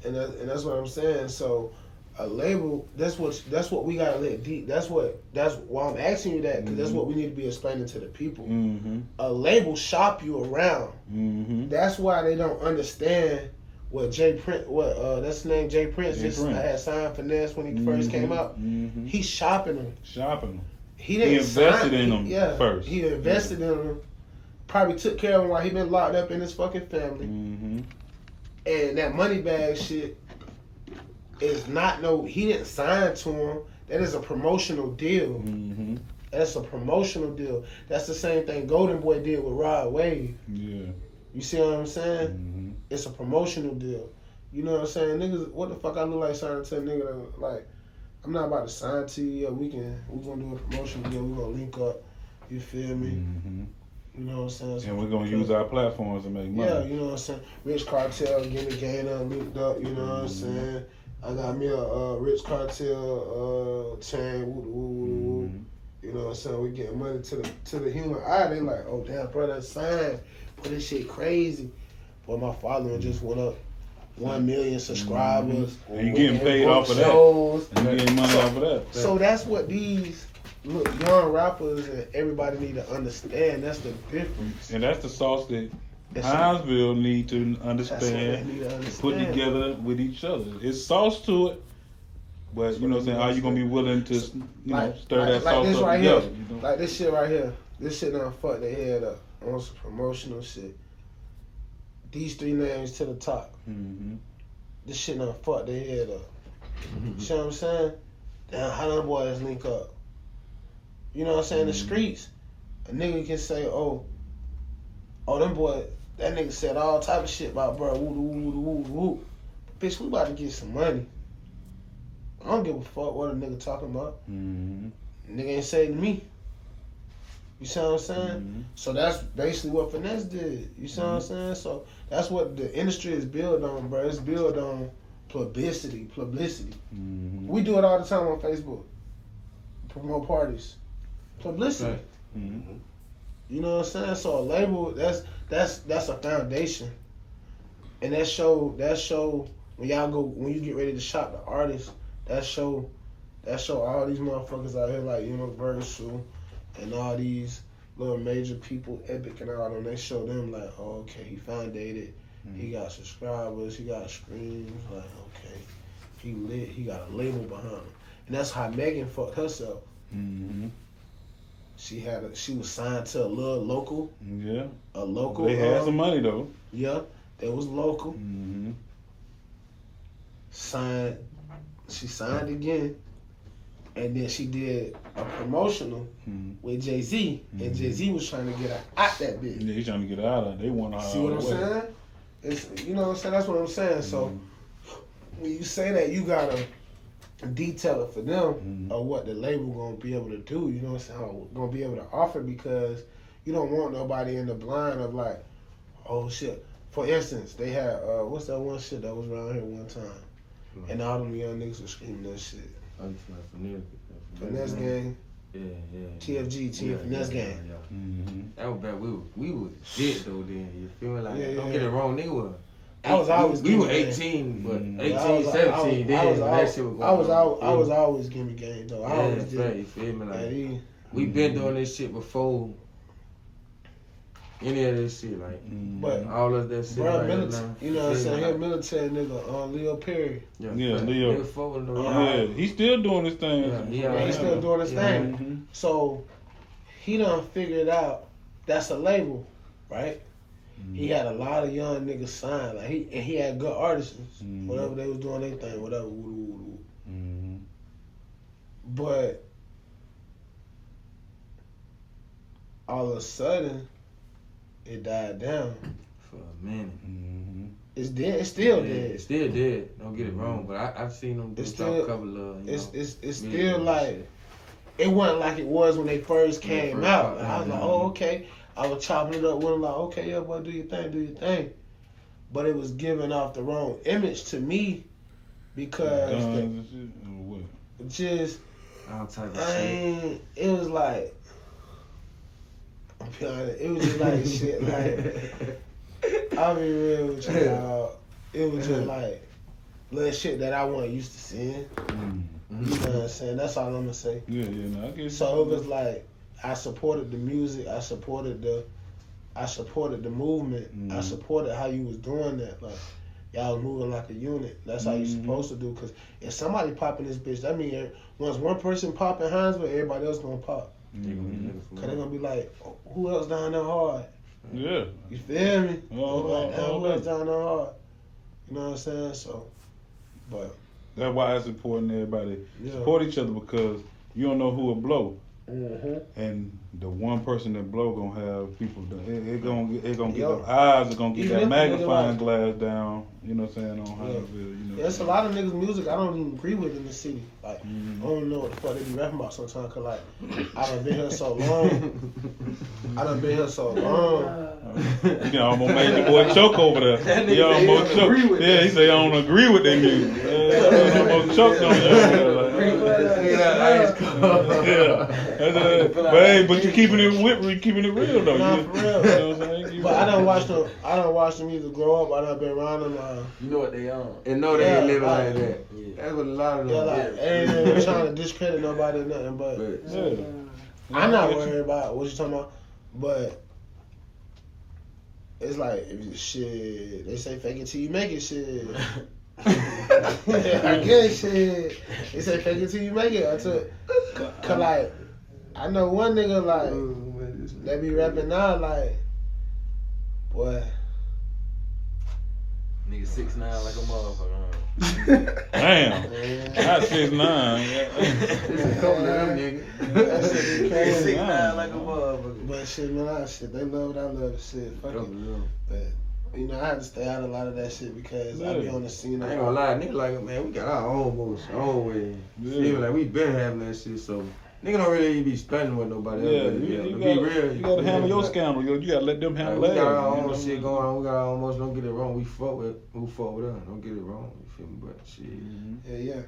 and that, and that's what I'm saying. So a label, that's what that's what we gotta let deep. That's what that's why I'm asking you that because that's what we need to be explaining to the people. Mm-hmm. A label shop you around. Mm-hmm. That's why they don't understand what Jay Prince. What uh, that's his name. Jay Prince Jay just Prince. had signed finesse when he first came out. Mm-hmm. He's shopping them. Shopping. He didn't invested sign- in he- them yeah, first. He invested in them. Probably took care of him while he been locked up in his fucking family. Mm-hmm. And that money bag shit is not no. He didn't sign to him. That is a promotional deal. Mm-hmm. That's a promotional deal. That's the same thing Golden Boy did with Rod Wave. Yeah. You see what I'm saying? Mm-hmm. It's a promotional deal. You know what I'm saying? Niggas, what the fuck I look like signing to a nigga that, like, I'm not about to sign to you. Yeah, we can, we gonna do a promotion. deal. we're gonna link up. You feel me? Mm-hmm. You know what I'm saying? And we're gonna use our platforms to make money. Yeah, you know what I'm saying. Rich Cartel, Gimme Gainer, linked up. You know what I'm Mhm. saying. I got me a uh, Rich Cartel uh, chain. Woo, woo, woo, woo. Mhm. You know what I'm saying? We getting money to the to the human eye. They like, oh damn, brother, sign, but this shit crazy. Boy, my following just went up. One million subscribers. Mm-hmm. And you getting paid off of that. And you getting money So- off of that. So that's what these look young rappers and everybody need to understand. That's the difference. And that's the sauce that That's, Hinesville need to that's what they understand, need to understand. put together with each other. It's sauce to it, but you know what I'm saying. Are you gonna be willing to, you know, Like- stir like- that like sauce this up right together? here. You know? Like this shit right here. This shit done fuck their head up on some promotional shit. These three names to the top. hmm This shit done fuck their head up. You see what I'm saying? Damn, how them boys link up? You know what I'm saying? The Mhm. streets, a nigga can say, oh, oh, them boy, that nigga said all type of shit about bro, woo, woo, woo, woo, woo. Bitch, we about to get some money. I don't give a fuck what a nigga talking about. hmm Nigga ain't say to me. You see what I'm saying? hmm So that's basically what finesse did. You see what I'm saying? So that's what the industry is built on, bro. It's built on publicity, publicity. hmm We do it all the time on Facebook. promote parties. Publicity. Right. Mm-hmm. You know what I'm saying? So a label that's that's that's a foundation. And that show that show when y'all go when you get ready to shop the artist, that show that show all these motherfuckers out here like Universal and all these little major people, Epic and all them, they show them like, oh, okay, he foundated, he got subscribers, he got streams, like okay, he lit, he got a label behind him, and that's how Megan fucked herself. Mm-hmm. She had a, she was signed to a little local, Yeah. a local. They had um, some money though. Yeah, it was local. Mm-hmm. Signed, she signed again, and then she did a promotional Mhm. with Jay Z, and Jay Z was trying to get her out that bitch. Yeah, he's trying to get out of. it. They want to. See what I'm saying? It's you know what I'm saying. That's what I'm saying. So when you say that, you gotta detail it for them Mhm. of what the label gonna be able to do. You know what I'm saying? How gonna be able to offer because you don't want nobody in the blind of like, oh shit. For instance, they had uh, what's that one shit that was around here one time, and all them young niggas were screaming that shit. I'm just like finesse. Finesse gang, Yeah, yeah. TFG, T yeah, Finesse yeah, gang. yeah. Mm-hmm. That was bad. We were, we was dead though then. You feel me? Like Yeah, don't yeah. get it wrong, nigga. Was I was always we, we were giving game. 18, but Mm. 18, Yeah, I was- I 17 then I was, when al- that shit was going I was, on. I was always giving game though. I yeah, always did. right. You feel me? Yeah, Like he- we been doing this shit before any of this shit. Like But all of that shit. Bro, right military, now, you know what I'm saying? me? He a military nigga, uh, Leo Perry. Yeah, Yeah. Leo. Nigga forward, though, Uh-huh. Yeah, he's still doing his thing. Yeah, he Yeah, alright. he's still doing his Yeah. thing. Mhm. So he done figured out that's a label, right? He had a lot of young niggas signed, like he and he had good artists, Mhm. whatever they was doing their thing, whatever. Woo, woo, woo. Mhm. But all of a sudden, it died down. For a minute. Mhm. It's dead. It's still Yeah, dead. It's still dead. Don't get it wrong, but I, I've seen them do It's drop still- a couple of. You It's know, it's it's videos still like it wasn't like it was when they first When they came first out. popped I was out, like, oh okay. I was chopping it up with them like, okay, yeah, boy, do your thing, do your thing. But it was giving off the wrong image to me because the, and shit, or just all type of I shit. it was like I'm be honest, it was just like shit like I'll be real with you, dog. It was just like little shit that I wasn't used to seeing. Mm. You know what I'm saying? That's all I'm gonna say. Yeah, yeah, no, I get So it was like I supported the music. I supported the, I supported the movement. I Mhm. supported how you was doing that. Like y'all was moving like a unit. That's how you Mhm. supposed to do. Cause if somebody popping this bitch, that mean once one person popping in Hinesville, everybody else gonna pop. Mhm. Cause they're gonna be like, oh, who else down there hard? Yeah. You feel me? Oh, like, oh, who else down there hard? You know what I'm saying? So, but That's why it's important everybody yeah. support each other because you don't know who will blow. Hmm And the one person that blow gonna have people. That, it, it gonna get- it gonna get Yo. the eyes are gonna get that if a nigga magnifying like- glass down. You know what I'm saying on how Yeah. it feel, You know. There's a lot of niggas' music I don't even agree with in the city. Like, Mhm. I don't know what the fuck they be rapping about sometimes. Cause like, I done been here so long. I done been here so long. You know, almost made your boy choke over there. That nigga He almost don't choked. Yeah, that. he say I don't agree with that music. Yeah, almost choked on you. Yeah, but hey, but you keeping it with, you keeping it real though. Nah, you, for real. You know what I'm saying? Keep But I don't watch them. I done watched them either grow up. I don't been around them. Uh, You know what they on. And know they Yeah, ain't living like- like that. That's what a lot of them. yeah, like, ain't trying to discredit nobody or nothing. But But Yeah. I'm not Yeah. worried about what you talking about. But it's like if you, shit. They say fake it till you make it. Shit. I guess shit. They say fake it till you make it. I took, cause like, I know one nigga like oh, that be rapping now like, boy. Nigga six nine like a motherfucker. Damn. Man, Not six nine. It's a couple of them niggas. that shit be Nigga six crazy. nine like a motherfucker. But shit, man, I shit. They love what I love. Shit, fuck Couple it. of them. But you know, I had to stay out of a lot of that shit because I be on the scene. I ain't gonna lie, nigga like man, we got our own moves, our own way. Yeah. Even like we been having that shit, so nigga don't really be spending with nobody Yeah, else. you, to you be gotta, real. you gotta handle your Like, scandal. You, you gotta let them Like, handle we theirs. got our you own know? shit going on. We got our own motion. Don't get it wrong. We fuck with who fuck with us. Don't get it wrong. You feel me? But shit, Mhm. Yeah, yeah.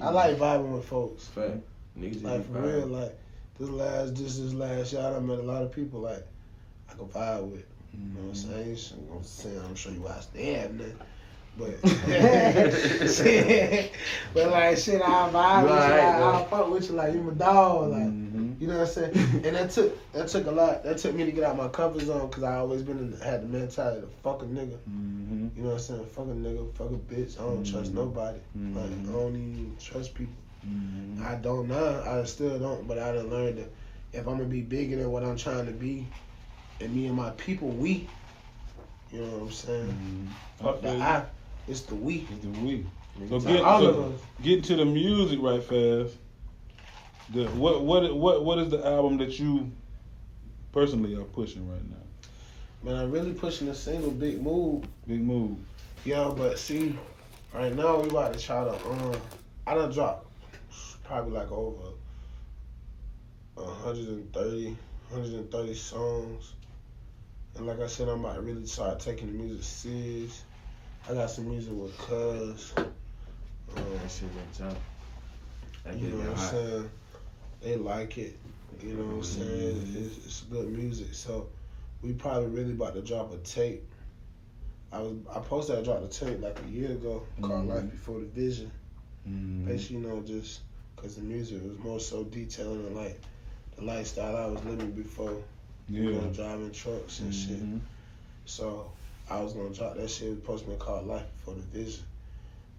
I like vibing with folks. fact. Niggas Like for fine. real, like this last this this last year, I met a lot of people like I can vibe with. You know what I'm saying? I'm saying I'm sure you watch damn nothing. But but like shit, I vibe with you, like. I fuck with you, like you my dog, like Mhm. you know what I'm saying. And that took that took a lot. That took me to get out my comfort zone because I always been in, had the mentality to fuck a nigga. Mhm. You know what I'm saying? Fuck a nigga, fuck a bitch. I don't trust Mhm. nobody. Like. I don't even trust people. Mhm. I don't know. I still don't, but I done learned that if I'm gonna be bigger than what I'm trying to be, and me and my people, we, you know what I'm saying? Mhm. Fuck the. I, it's the we. It's the we. So get all so, of get to the music right fast. The what what what what is the album that you personally are pushing right now? Man, I'm really pushing a single big move. Big move. Yeah, but see, right now we about to try to um I done dropped probably like over 130, 130 songs. And like I said, I'm about to really start taking the music serious. I got some music with Cuz. Um, That shit tough. That you know what I'm hot. saying? They like it. You know what I'm saying? It's, it's good music. So we probably really about to drop a tape. I was I posted I dropped a tape like a year ago called Mhm. Life Before the Vision. Mhm. Basically, you know, just because the music was more so detailing the like the lifestyle I was living before, you Yeah. know, driving trucks and shit. Mhm. So I was gonna drop that shit. It was supposed to be called Life Before the Vision.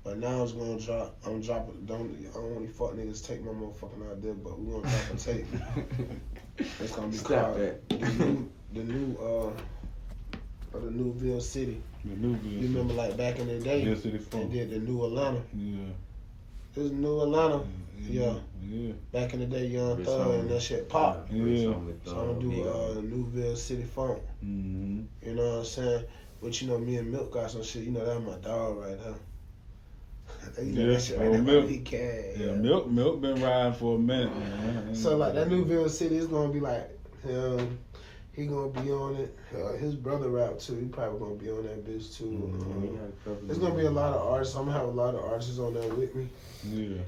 But now I was gonna drop. I'm dropping. Don't I don't want any fuck niggas take my motherfucking idea, but we gonna drop a tape. It's gonna be Stop called that. the new, the new, uh, or the new Ville City. The new You remember like back in the day, Ville City they Funk. did the new Atlanta. Yeah. It was new Atlanta Yeah. Yeah. back in the day, Young Rich Thug Homie. and that shit pop. Yeah. Rich Homie So I'm gonna do Thug, uh, Newville City Funk. Mm-hmm. You know what I'm saying? But you know, me and Milk got some shit. You know, that's my dog right now. you know Yeah, that shit right oh, now. Milk. He can. Yeah, Milk Milk been riding for a minute, man. So like that Newville City is gonna be like him. He gonna be on it. Uh, his brother rap too. He probably gonna be on that bitch too. Mm-hmm. We Um, got a couple there's gonna be a lot of artists. I'm gonna have a lot of artists on there with me. Yeah.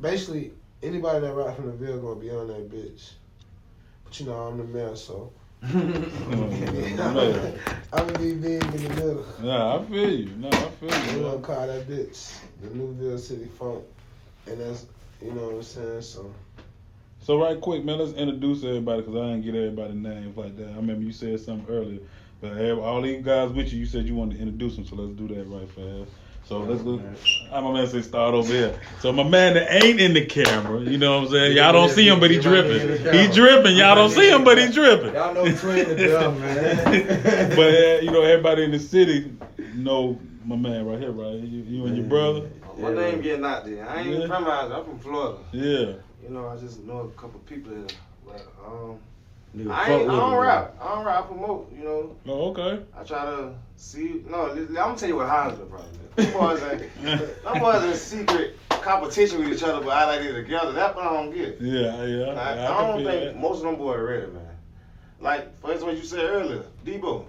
Basically, anybody that rap from the Ville gonna be on that bitch. But you know, I'm the man, so Man. I'm gonna be big in the middle. Nah, I feel you. No, I feel you. We you. gonna call that bitch the Newville City Funk, and that's you know what I'm saying. So So right quick, man, let's introduce everybody because I didn't get everybody names like that. I remember you said something earlier, but all these guys with you, you said you wanted to introduce them, so let's do that right fast. So let's go. I'm gonna say start over here. So my man that ain't in the camera, you know what I'm saying? Y'all don't see him, but he dripping. He dripping. Y'all don't see him, but he dripping. Y'all know Twin the drum, man. but uh, you know everybody in the city know my man right here, right? You, you and your brother. My name getting out there. I ain't Yeah. even from out there. I'm from Florida. Yeah. You know, I just know a couple people here. But um, Nigga, I fuck ain't. I don't him, rap. I don't rap. I promote. You know, Oh, okay. I try to see. No, I'm gonna tell you what Heinzman problem is. Them boys ain't. Them boys in secret competition with each other, but I like it together. That's what I don't get. Yeah, yeah. I, I, can don't think that. most of them boys are ready, man. Like, for instance, what you said earlier, Debo.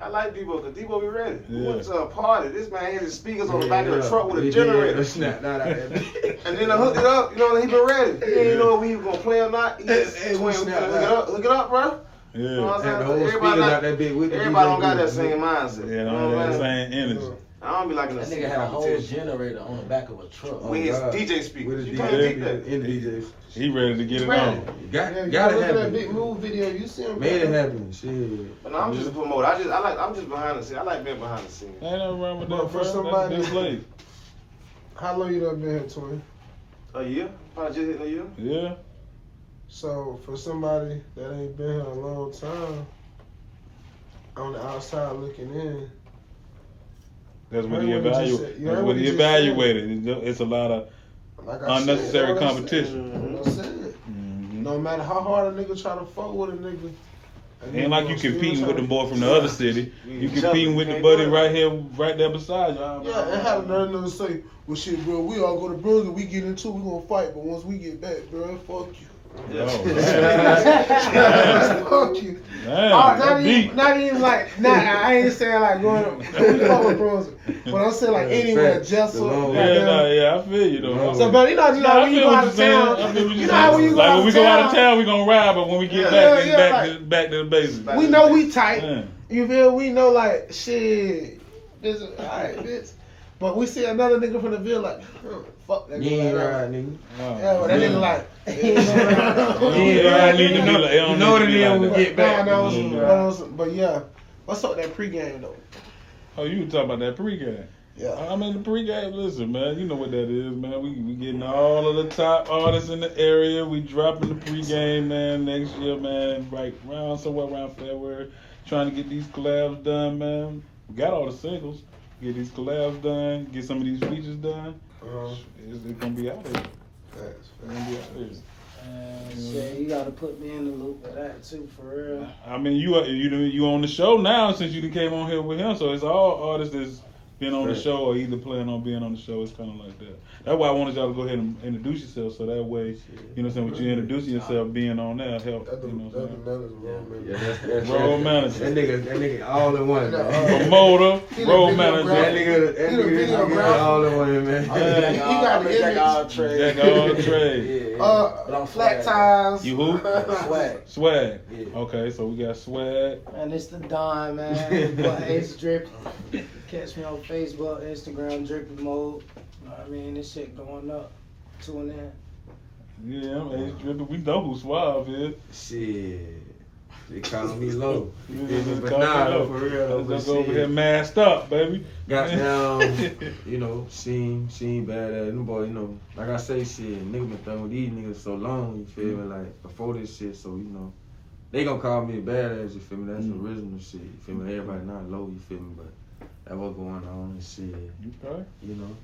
I like Debo because Debo be ready. We went to a party. This man had his speakers on the Yeah, back of the yeah. truck with a generator. snap out there. And then I hooked it up, you know, he been ready. He didn't know if he was gonna play or not. He just Hey, hey, hook it up, hook it up, bro. You know Yeah. what I'm saying? Everybody not- that big Everybody don't got that same mindset. Yeah, you know don't what have I'm the saying? same energy. I don't be liking the That nigga had a whole generator on the back of a truck. We his God. DJ With speakers. the You can't DJ beat that. In the DJs. He ready to get it Ready. on. Got, yeah, you got look it at that big move video. You see him? Made it happen. Shit. But no, I'm just a promoter. I just I like I'm just behind the scenes. I like being behind the scenes. Ain't nothing wrong with But that, for bro. somebody- That's this How long you done been here, twin? A year? Probably just hit a year. Yeah. So for somebody that ain't been here a long time, on the outside looking in, That's what he what he just evaluated. That's what he he just said. evaluated. It's- a lot of like unnecessary said, competition. said. That's what I said. Mhm. No matter how hard a nigga try to fuck with a nigga. Ain't nigga like you competing with the boy from the other city. You competing with the buddy right here, right there beside you. Yeah, and had another nigga say, well shit, bro, we all go to Brooklyn, we get into it, we gonna fight, but once we get back, bro, fuck you. Oh, fuck you. Damn, Oh, not even, deep. not even like, not, I ain't saying like going to, we fuck with bros, but I'm saying like Yeah, anywhere, facts. Jessel. The Yeah, nah, yeah, I feel you though. So, but you know, you know, Nah, I when you go what out of town, I feel you know how when saying. you go Like out when of we go out of town, town, we gonna ride, but when we get Yeah, back, yeah, back like- to back to the basics. we know we tight. Yeah. You feel? We know like shit. This is alright, bitch. But we see another nigga from the Ville like, huh, fuck that You nigga. ain't right right, nigga. Oh, Yeah, but that yeah. nigga like, Yeah, Yeah, right, I need to nigga. like, it You know what it is when we get back. No, no, but, I was- but yeah, what's up with that pregame though? Oh, you were talking about that pregame. Yeah. I'm in the pregame. Listen, man, you know what that is, man. We we getting all of the top artists in the area. We dropping the pregame, man, next year, man. Right around somewhere around February. Trying to get these collabs done, man. We got all the singles. Get these collabs done. Get some of these features done. Uh, It's, it's gonna be out there. facts, It's gonna be out there. Uh, shit, you gotta put me in the loop of that too, for real. I mean, you are you you on the show now since you came on here with him, so it's all artists that's been on the show or either planning on being on the show. It's kind of like that. That's why I wanted y'all to go ahead and introduce yourself, so that way, you know, what I'm saying with you introducing yourself, being on there help. That's the, You know, that's what the I'm saying? manners man. Yeah, that's, that's Road that, manager. That nigga, that nigga all in one. Yeah, man. uh, promoter, He the road manager, That nigga, that nigga, that nigga all in one, man. Yeah. He got the Jack image. all trade. Jack all trade. Yeah, yeah. But Uh, I'm flat swag. tires. You who? Swag. Swag. Yeah. Okay, so we got swag. And it's the Don, man. but it's drippy. Catch me on Facebook, Instagram, drippy mode. You know what I mean? This shit going up. Tune in. Yeah, I'm Ace Drippin'. We know who Suave is. Shit. They calling me low. Yeah, Yeah, just but call nah, me low. for real though. Let's just go over shit. here masked up, baby. Got down, you know, seen, seen bad at them boy, you know, like I say, shit, nigga been done with these niggas so long, you feel me, like, before this shit, so, you know, they gonna call me a badass, you feel me, that's Mm. original shit, you feel me, everybody not low, you feel me, but that what going on and shit, Okay. you know.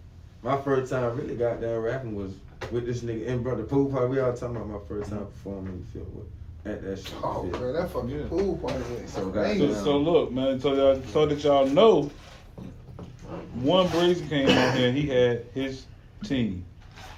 My first time really got down rapping was with this nigga in brother pool party, we all talking about my first time performing, you feel me, at that shit, Oh feel me. man, that fucking Yeah. pool party went So. So, so look, man. So y'all, so that y'all know, one Breezy came on here. He had his team,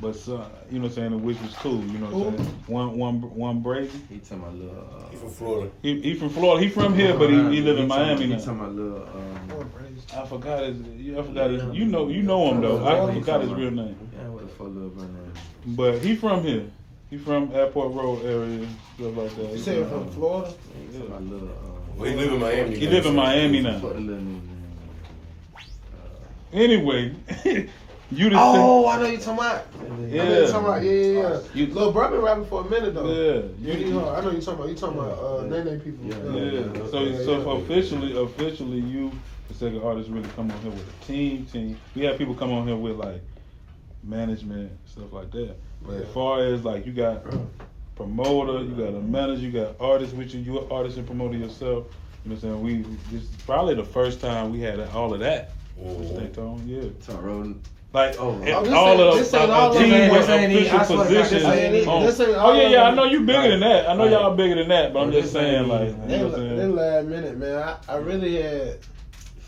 but son, you know what I'm saying, which was cool. You know what I'm saying. One, one, one Breezy. He talking about little, uh, He from Florida. He, he from Florida. He from here, but he, he live in Miami He now. talking about little, um, I forgot his. I forgot his. You know, you know him though. I forgot his real name. Yeah, what the fuck little brother name? But he from here. He from Airport Road area, stuff like that. You say you're from Florida? He little, um, Well, he live in Miami. He live in Miami now. the little nigga name. Anyway, you the Oh, I know you talking about. Yeah. I know you talking about. Yeah, yeah, yeah. You- Lil Bro been rapping for a minute though. Yeah, Yeah, you, you know, I know you talking about. You talking about uh, Yeah. Nene people. Yeah. Yeah. So Yeah, so yeah. officially, officially, you the second artist really come on here with a team. Team. We have people come on here with like management stuff like that. But as far as like you got promoter, you got a manager, you got artists with you. You an artist and promoter yourself. You know what I'm saying? We this is probably the first time we had all of that. Stay tuned. Yeah. Talk rolling. Like Oh. this all ain't- of this the ain't a team them. with This ain't even- official I swear to God, this position. ain't even- on- this ain't oh yeah, yeah. I know you bigger Right. than that. I know Right. y'all bigger than that. But I'm just this saying, like, even- you They, know what they last minute, man. I, I really had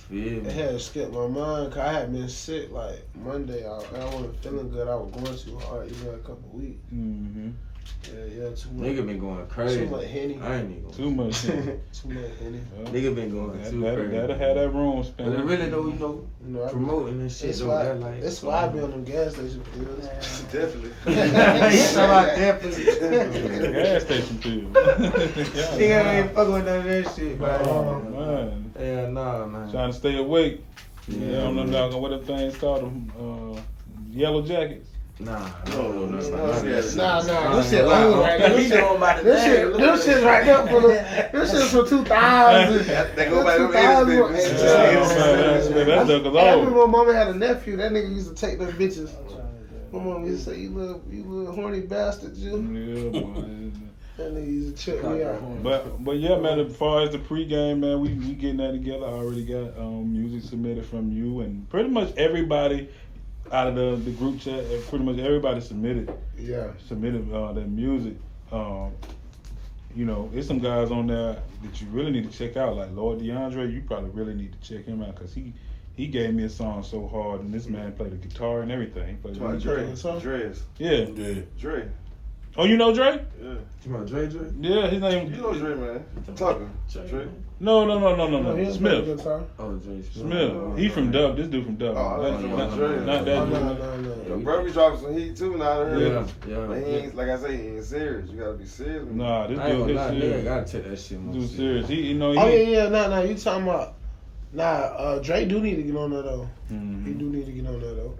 Feel it me? had skipped my mind. Cause I had been sick like Monday. I, I wasn't feeling good. I was going too hard. You know, a couple weeks. hmm Yeah, yeah. Too much. Nigga been going crazy. Too much henny. I ain't even Too much. Too much henny. Nigga been going That, too that, crazy. that'll have that room But spent. it really though, you know, You know, I be- promoting and shit It's though, why, that like. it's why I be on them gas station pills. Definitely. He's talking about definitely. gas station too. Nigga ain't fucking with none of that shit, Oh, man. man. Hell nah, man. Trying to stay awake. Yeah, Yeah, I don't know man. dog, what them things called them. Uh, yellow jackets. Nah, no, no, no, Nah, no. nah, this shit Nah, old nah. This shit, know about the this shit, this shit right there for the, this shit's from 2000. They go back them edges, baby. That's, man, I remember old. my mama had a nephew. That nigga used to take them bitches. My mom used to say, "You little, you little horny bastard, Yeah, you." boy. That nigga used to check me out. But but yeah, man. As far as the pregame, man, we we getting that together. I already got um, music submitted from you and pretty much everybody out of the, the group chat. uh, Pretty much everybody submitted Yeah. submitted uh, their music. Um, you know, there's some guys on there that you really need to check out. Like Lord DeAndre, you probably really need to check him out because he he gave me a song so hard, and this man played the guitar and everything. He played Talking guitar. Dre. Dre's. Yeah, Yeah. Dre. Oh, you know Dre? Yeah. You about Dre Dre? Yeah, his name. You know Dre, man. Tucker. Dre. No, no, no, no, no, No, he no. Smith. Oh, Dre Smith. Smith. He from Dub. This dude from Dub. Oh, I not, thought not, Dre. not that Oh, no, dude. no, no. Yo, bro, be dropping some heat too now. I heard. Yeah, yeah. But he ain't, like I say, he ain't serious. You gotta be serious. with. Nah, this I dude, gonna lie, this gotta take that shit more Dude serious. serious. He, you know, he. Oh yeah, yeah, nah, nah. You talking about? Nah, uh, Dre do need to get on there though. He Mhm. do need to get on there though.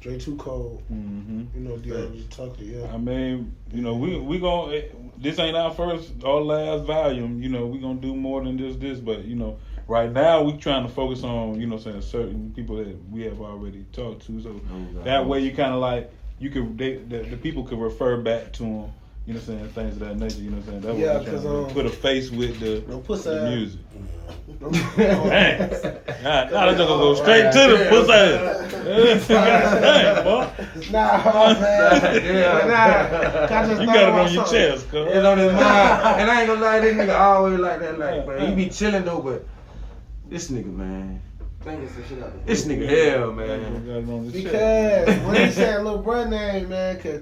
Dre too cold. Mhm. You know, DeAndre Tucker. Yeah. I mean, you know, we we going this ain't our first or last volume. You know, we gonna do more than just this, but you know, right now we trying to focus on you know saying certain people that we have already talked to. So God. that way you kind of like you could they, the, the people could refer back to them. You know, what I'm saying things of that nature. You know, what I'm saying that way Yeah, we trying 'cause, to um, put a face with the, No pussy. the ass. music. No- Dang. God, now let's just go straight to the pussy. Dang, boy. Nah, man. Yeah. Nah. You got it on your something. chest, cuz. It's on his mind. And I ain't gonna lie, this nigga always like that, like, but he be chilling though, but this nigga, man. This nigga hell, man. Got it on his chest. Because when he said little brother name, man, cause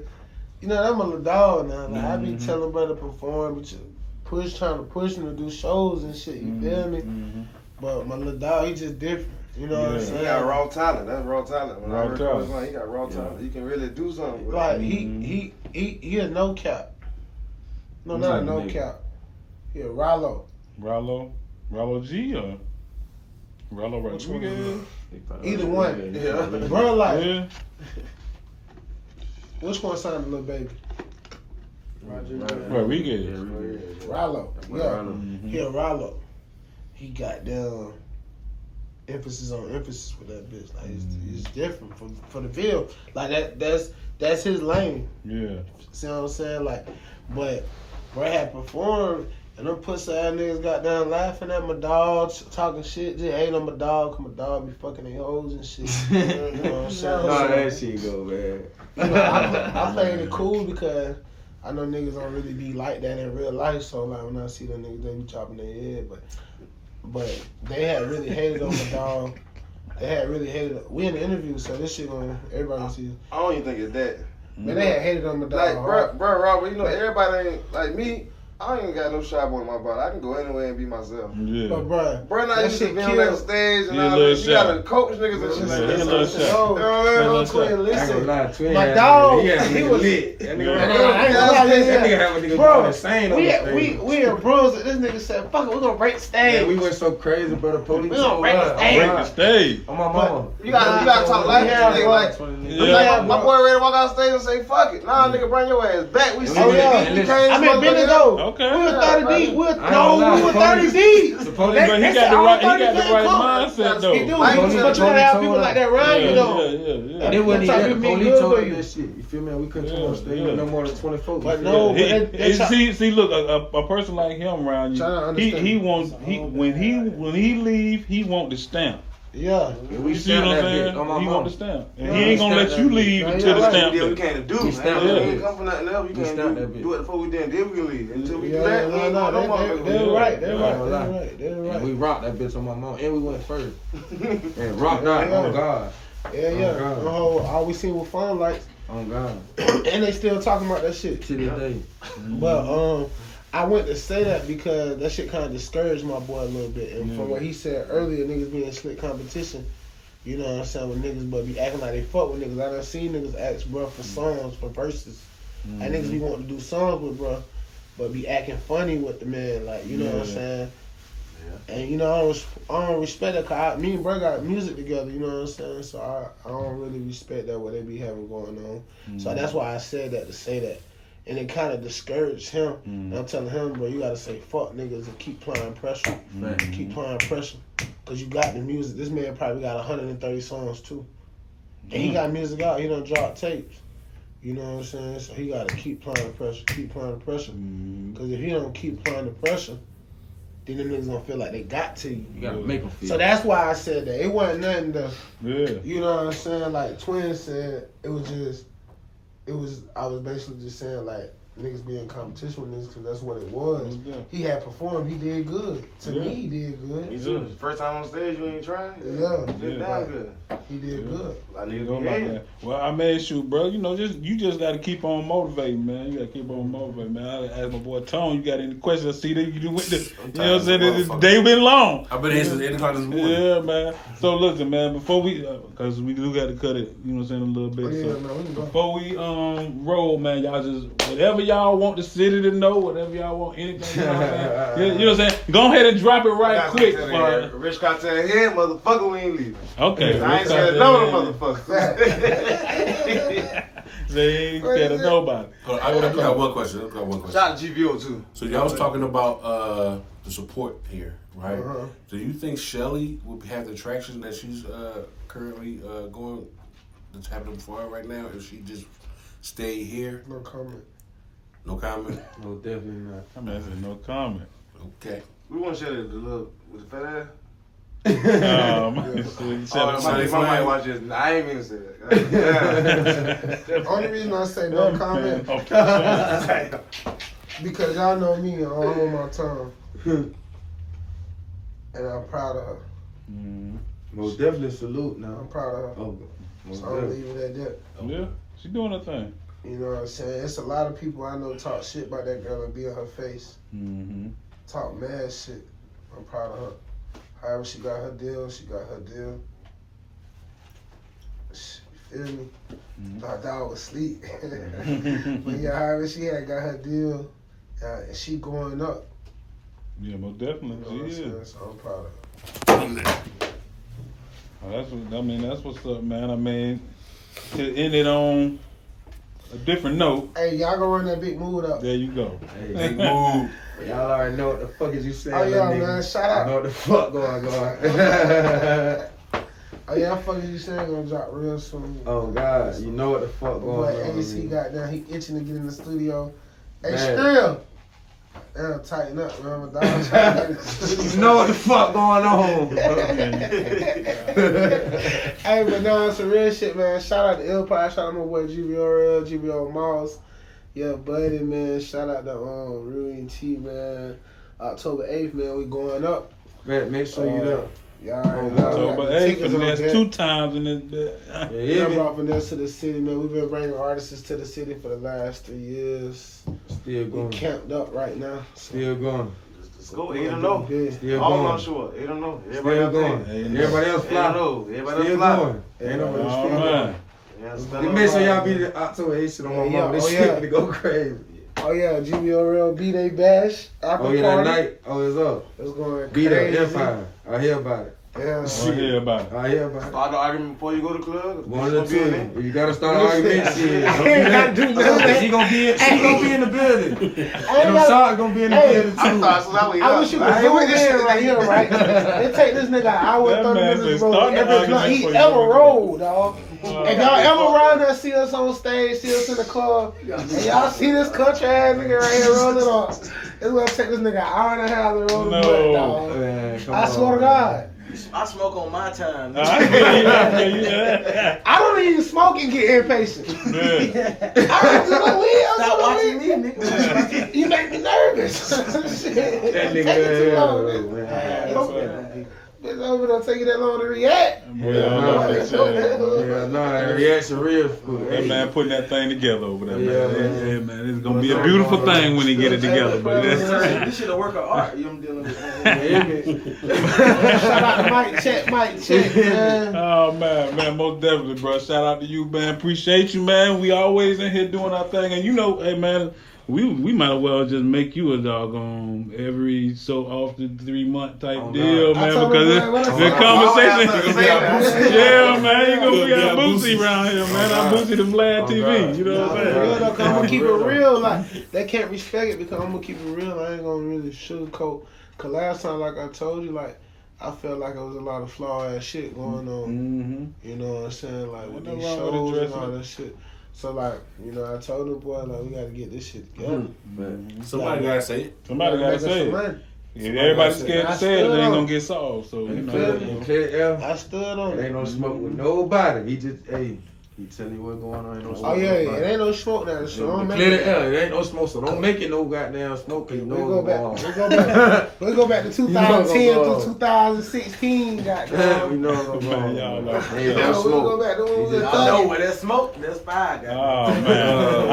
you know I'm a little dog now. Like, I be Mhm. telling brother to perform, but you push trying to push him to do shows and shit. You feel me? Mhm. But my little dog, he just different. You know what I'm saying? He got raw talent. That's raw talent. When Raw I heard talent. First Line, he got raw talent. He can really do something. With Like it. he Mhm. he he he a no cap. No, Who's not a no nigga? cap. He a Rollo. Rollo, Rollo G or Rollo Which one? Rodriguez? Either one. Yeah. Bro, like Yeah. Which one signed the little baby? Roger Rodriguez. Rollo. Yeah. Mhm. He a Rollo. He got down emphasis on emphasis with that bitch. Like it's, Mm. it's different for for the field. Like that that's that's his lane. Yeah. See what I'm saying? Like, but Bray had performed and them pussy ass niggas got down laughing at my dog, talking shit, just hating on my dog, cause my dog be fucking their hoes and shit. you know what I'm saying? No, So, that shit go, man. you know, I, I played it cool because I know niggas don't really be like that in real life. So like when I see them niggas, they be chopping their head. But but they had really hated on my dog. They had really hated. We in the interview, so this shit gonna everybody gonna see. I don't even think it's that. Man, they had hated on my dog. Like, bro, hard. bro, Robert, you know, everybody ain't like me. I ain't got no shy boy in my body. I can go anywhere and be myself. Yeah. But bro, Bro, now That you should shit be on that stage and He all little that. You gotta coach niggas and shit. Yeah, like he a that. little So- shy. No, You know what I mean? no, Let's Quinn, I ain't gonna listen. lie, twin. My had- dog, he, had a he nigga was- lit. That nigga, Yeah. I ain't gonna lie, that yeah. nigga have a nigga Bro, going insane on we, the we, stage. we in Brunswick. This nigga said, fuck it, we gonna break the stage. Yeah, we went so crazy, bro. The police We gonna told break us. the stage. Break the stage. On my mama. You gotta, you gotta talk like Yeah, that. nigga. Like, my, my boy ready to walk out stage and say, fuck it. Nah, nigga, bring your ass back. We see Oh, you. yeah. You can't I mean, Benny though. Okay. We were Yeah, 30 deep. We were, ain't no, gonna we were 30 police- deep. The police, They- But he got the all right. He got the right mindset though. He do. Like, but you the gotta have people like that around you though. yeah, yeah, yeah. And then when he That's how had you the be police good told for us you. that shit, you feel me? We couldn't come Yeah, on stage yeah. with no more than 20 folks. But no, me? But they- they see, see, look, a, a, a person like him around you, he understand. he wants he when he when he leave, he want the stamp. Yeah. And we You see what I'm saying? bitch on my He mama. want the stamp, and Yeah, he ain't gonna let you leave bitch. until Yeah, the right. stamp. We we can't do. We man. stamped We that bitch. come for nothing else. We We can't do, do it before we did. Then we can leave. Until we Yeah, do that, we no, no, no they, more. they, they're right. They're right. They're right. They're And we rocked that bitch on my mom, and we went first. And rocked out Yeah. on God, Yeah, yeah. Oh, God. All we seen was fun lights, on God, and they still talking about that shit. to this day. But um, I went to say that because that shit kind of discouraged my boy a little bit. And Yeah. from what he said earlier, niggas being slick competition. You know what I'm saying? With niggas, but be acting like they fuck with niggas. I done seen niggas ask bro for mm. songs for verses. And mm-hmm. niggas be wanting to do songs with bro, but be acting funny with the man. Like you know what I'm saying? Yeah. And you know I don't, I don't respect that. Cause I, me and bro got music together. You know what I'm saying? So I, I don't really respect that what they be having going on. So mm. that's why I said that to say that. And it kind of discouraged him. Mm. And I'm telling him, bro, you gotta say fuck niggas and keep applying pressure. Man. Keep applying pressure. Cause you got the music. This man probably got 130 songs too. And he got music out. He done dropped tapes. You know what I'm saying? So he gotta keep applying pressure. Keep applying the pressure. Mm. Cause if he don't keep applying the pressure, then them niggas gonna feel like they got to you. You gotta make them feel. So that's why I said that. It wasn't nothing to Yeah. you know what I'm saying? Like Twin said, it was just, it was. I was basically just saying like, niggas be in competition with niggas because that's what it was. Yeah. He had performed. He did good. To Yeah. me, he did good. Me too. First time on stage, you ain't trying. Yeah. Did Yeah. good. He did Yeah. good. I need You to know be like that. Well, I made sure, bro. You know, just you just got to keep on motivating, man. You got to keep on motivating, man. I asked my boy Tone, you got any questions? I see that you went to, you know what I'm saying? This Motherfucker. day been long. I've been here since 8 o'clock this morning. Yeah, man. So listen, man. Before we, because we do got to cut it, you know what I'm saying, a little bit. Oh, yeah, so man, we can go. before we um roll, man, y'all just whatever y'all want the city to know, whatever y'all want, anything. You know what I'm saying? you know what I'm saying? Go ahead and drop it right quick. some for- tell you, Rich got to here, motherfucker, we ain't leaving. Okay. I ain't scared of no motherfuckers. They ain't scared of nobody. Hold on, I, I got one question. I got one question. Shout out to GVO too. So y'all was talking about uh, the support here, right? Uh-huh. Do you think Shelly will have the traction that she's uh, currently uh, going that's happening for her right now if she just stay here? No comment. No comment. No, definitely not. I'm there's no comment. Okay. We want to share the, the with the fat ass. Um, Oh, my, my might watch this. I ain't mean to say that. Yeah. Only reason I say no comment because y'all know me. I don't hold my tongue, and I'm proud of her. Mm, Most definitely salute now. I'm proud of her. Oh, most So I'm gonna leave it at that. yeah, she doing her thing. You know what I'm saying? It's a lot of people I know talk shit about that girl and be in her face. Mm-hmm. Talk mad shit. I'm proud of her. However she got her deal, she got her deal. Sh- You feel me? Mhm. Thought dog was asleep. but yeah, however she had got her deal, uh, and she going up. Yeah, most You definitely. know I'm She is. So I'm proud of her. Oh, that's what I mean. That's what's up, man. I mean, to end it on a different note. Hey, y'all gonna run that big mood up. There you go. Hey, Big move. y'all already know what the fuck is you saying. Oh yeah, little man! nigga. Shout I out. know what the fuck going on. Oh yeah, oh, I fucking you saying gonna drop real soon. oh God, you know what the fuck Boy, going on. AC got down. He itching to get in the studio. Hey, Man. Skrill. Damn, tighten up, man. My dog trying to get in the studio. You know what the fuck going on. hey, but no, it's some real shit, man. Shout out to Empire. Shout out to my boy GBO Real, GBO Moss. Yeah, buddy, man. Shout out to um, Ruin T, man. October 8th, man. We going up. Man, make sure you there. Y'all already Oh, know. So, but hey, tickets on that's two times in this bit. Yeah, Yeah, yeah, I man. brought Vanessa to the city, man. We've been bringing artists to the city for the last three years. Still going. We camped up right now. Still going. Let's go. Eight and no. Yeah. Still All going. on shore. Eight and oh. no. Everybody Still else going. going. Everybody else Eight and fly. Everybody Still else fly. going. Ain't nobody All still right. going. Yeah, Just make sure y'all be the October 8th shit on my Yeah, mama. This oh, shit yeah. to go crazy. Oh yeah, GBO Real B-Day Bash. After Oh yeah, that night. Oh, it's up. It's going Be there, crazy. Empire. I hear about it. Yeah. I hear about it. I hear about it. Start the argument before you go to the club. One Bitch of the gonna be in two. You gotta start an argument. Shit. I ain't gotta do nothing. She gonna be in. She gonna be in the building. I ain't And I'm gotta- gonna be in the Hey, building I too. thought so that I wish you could I zoom in right here, right? They take this nigga an hour and thirty minutes to roll starting every the blunt he ever rolled, dog. If y'all ever ride there, see us on stage, see us in the club, and y'all see this country ass nigga right here rolling on, it's gonna take this nigga an hour and a half to roll the No. blunt, dog. Man, come I on, swear to man. God. I smoke on my time. I. I hear. Yeah. I don't even smoke and get impatient. Yeah. I don't do no weed. Stop watching do me, nigga. You make me nervous. Shit. That Take nigga, it too yeah, long, yeah, man. Man. Don't- Bitch, over there take you that long to react. Boy, I know what they say, man. Yeah, no, that reaction real food. That man putting that thing together over there, Yeah, man. man. Yeah, man. It's gonna be a beautiful thing when he get it together. But this shit a work of art. You know what I'm dealing with. Shout out to Mike Check, Mike Check, man. oh man, man, most definitely, bro. Shout out to you, man. Appreciate you, man. We always in here doing our thing, and you know, hey, man. We, we might as well just make you a doggone every so often three month type Oh, deal, God. Man, because him, it, man, what I the said. conversation. Yeah, yeah, yeah, man, you gonna we got Yeah, Boosie Boosie. around here, man. Oh, I'm God. Boosie the Vlad Oh, TV. God. You know what I'm saying? real though, 'cause I'm gonna keep it Real Like they can't respect it because I'm gonna keep it real. I ain't gonna really sugarcoat. Cause last time, like I told you, like I felt like there was a lot of flaw ass shit going on. Mm-hmm. You know what I'm saying? Like with these nothing wrong with shows and all that shit. So like, you know, I told the boy like we gotta get this shit together. Mm, mm-hmm. Somebody gotta say it. Somebody gotta say it. money. If everybody's scared to say it, it stood ain't gonna get solved. So you know. clear, in. I stood on It it. ain't no smoke with nobody. He just, hey, He tell you what's going on. Ain't no oh, smoke. Oh yeah, no yeah, fire. it ain't no smoke now. So don't make Clear the it. air. It ain't no smoke, so don't make it no goddamn smoke. Cause you We know go what's back. going We on. go back. We go back to You know 2010 going through 2016. we Goddamn. know what's going Man, on. y'all know. Ain't Yeah, no we smoke. go back to when we was just- know where there's smoke, there's fire. Oh man. All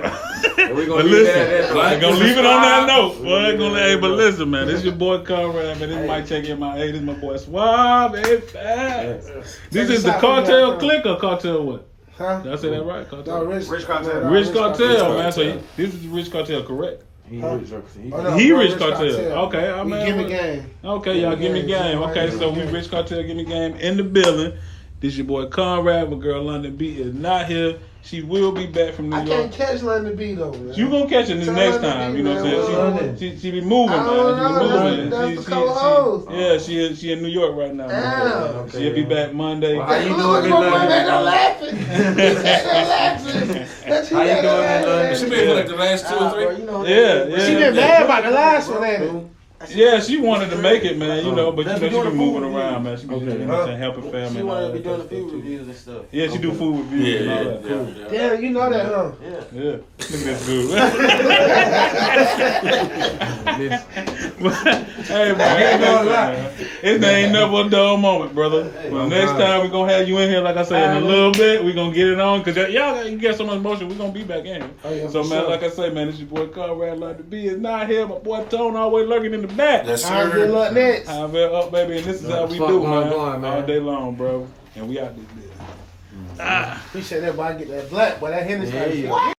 right. And we But gonna leave listen, that at that. I'm gonna leave it on that note. We Boy, gonna leave it hey, on but that listen, man, this your boy Kunrad, man. This Hey. Mike Check in my hey, this my boy Suave, hey, fast. This is the cartel that, click or cartel what? Huh? Did I say that right? No, Cartel. Rich, Rich Cartel. no, Rich cartel, Cartel. man. So you- this is Rich Cartel, correct? He Huh? rich, he- Oh, no, he bro, Rich Cartel. Okay, I we mean, give what- me game. Okay, y'all give me game. Okay, so we Rich Cartel, give me game in the building. This your boy Kunrad. My girl London B is not here. She will be back from New I York. I can't catch London B though. Man. You gonna catch it this next her to time, be, you know what. I'm saying? She, she, she be moving, I man. don't She know, be moving. that's She, the she, color she, yeah, she is- she in New York right now. Damn. Okay, She'll be back Monday. Well, how you Look, doing, look, Miss look, London? man, don't laughing. Don't laughing. That's How you doing, laughing. London? She been for like the last two or three. bro, you know Yeah, yeah. She been mad about the last one, ain't it? Yeah, she wanted to make it, man. You know, but you know she doing be the moving food around, man. She be Okay. you know, what helping family. She and wanted to be doing the stuff, food too. reviews and stuff. Yeah, she do food reviews Yeah, and all yeah, that. Cool. yeah, yeah. Damn, you know that, huh? Yeah. Yeah, look at this dude. hey, man, ain't gonna listen, lie. man. It ain't never a dull moment, brother. Well, oh next God. time we gonna have you in here, like I said, in a little bit. We gonna get it on because y'all got, you get so much motion. We gonna be back in. here. Oh, yeah, so man, sure. like I say, man, it's your boy Kunrad like to be is not here. My boy Tone always lurking in the back. Yes, All right, good sir. luck next. How well up, baby, and this is how we do, going, man. going, man. All day long, bro. And we out this bitch. Appreciate that, boy. I get that black, boy. That Hennessy. Yeah, like, yeah. what?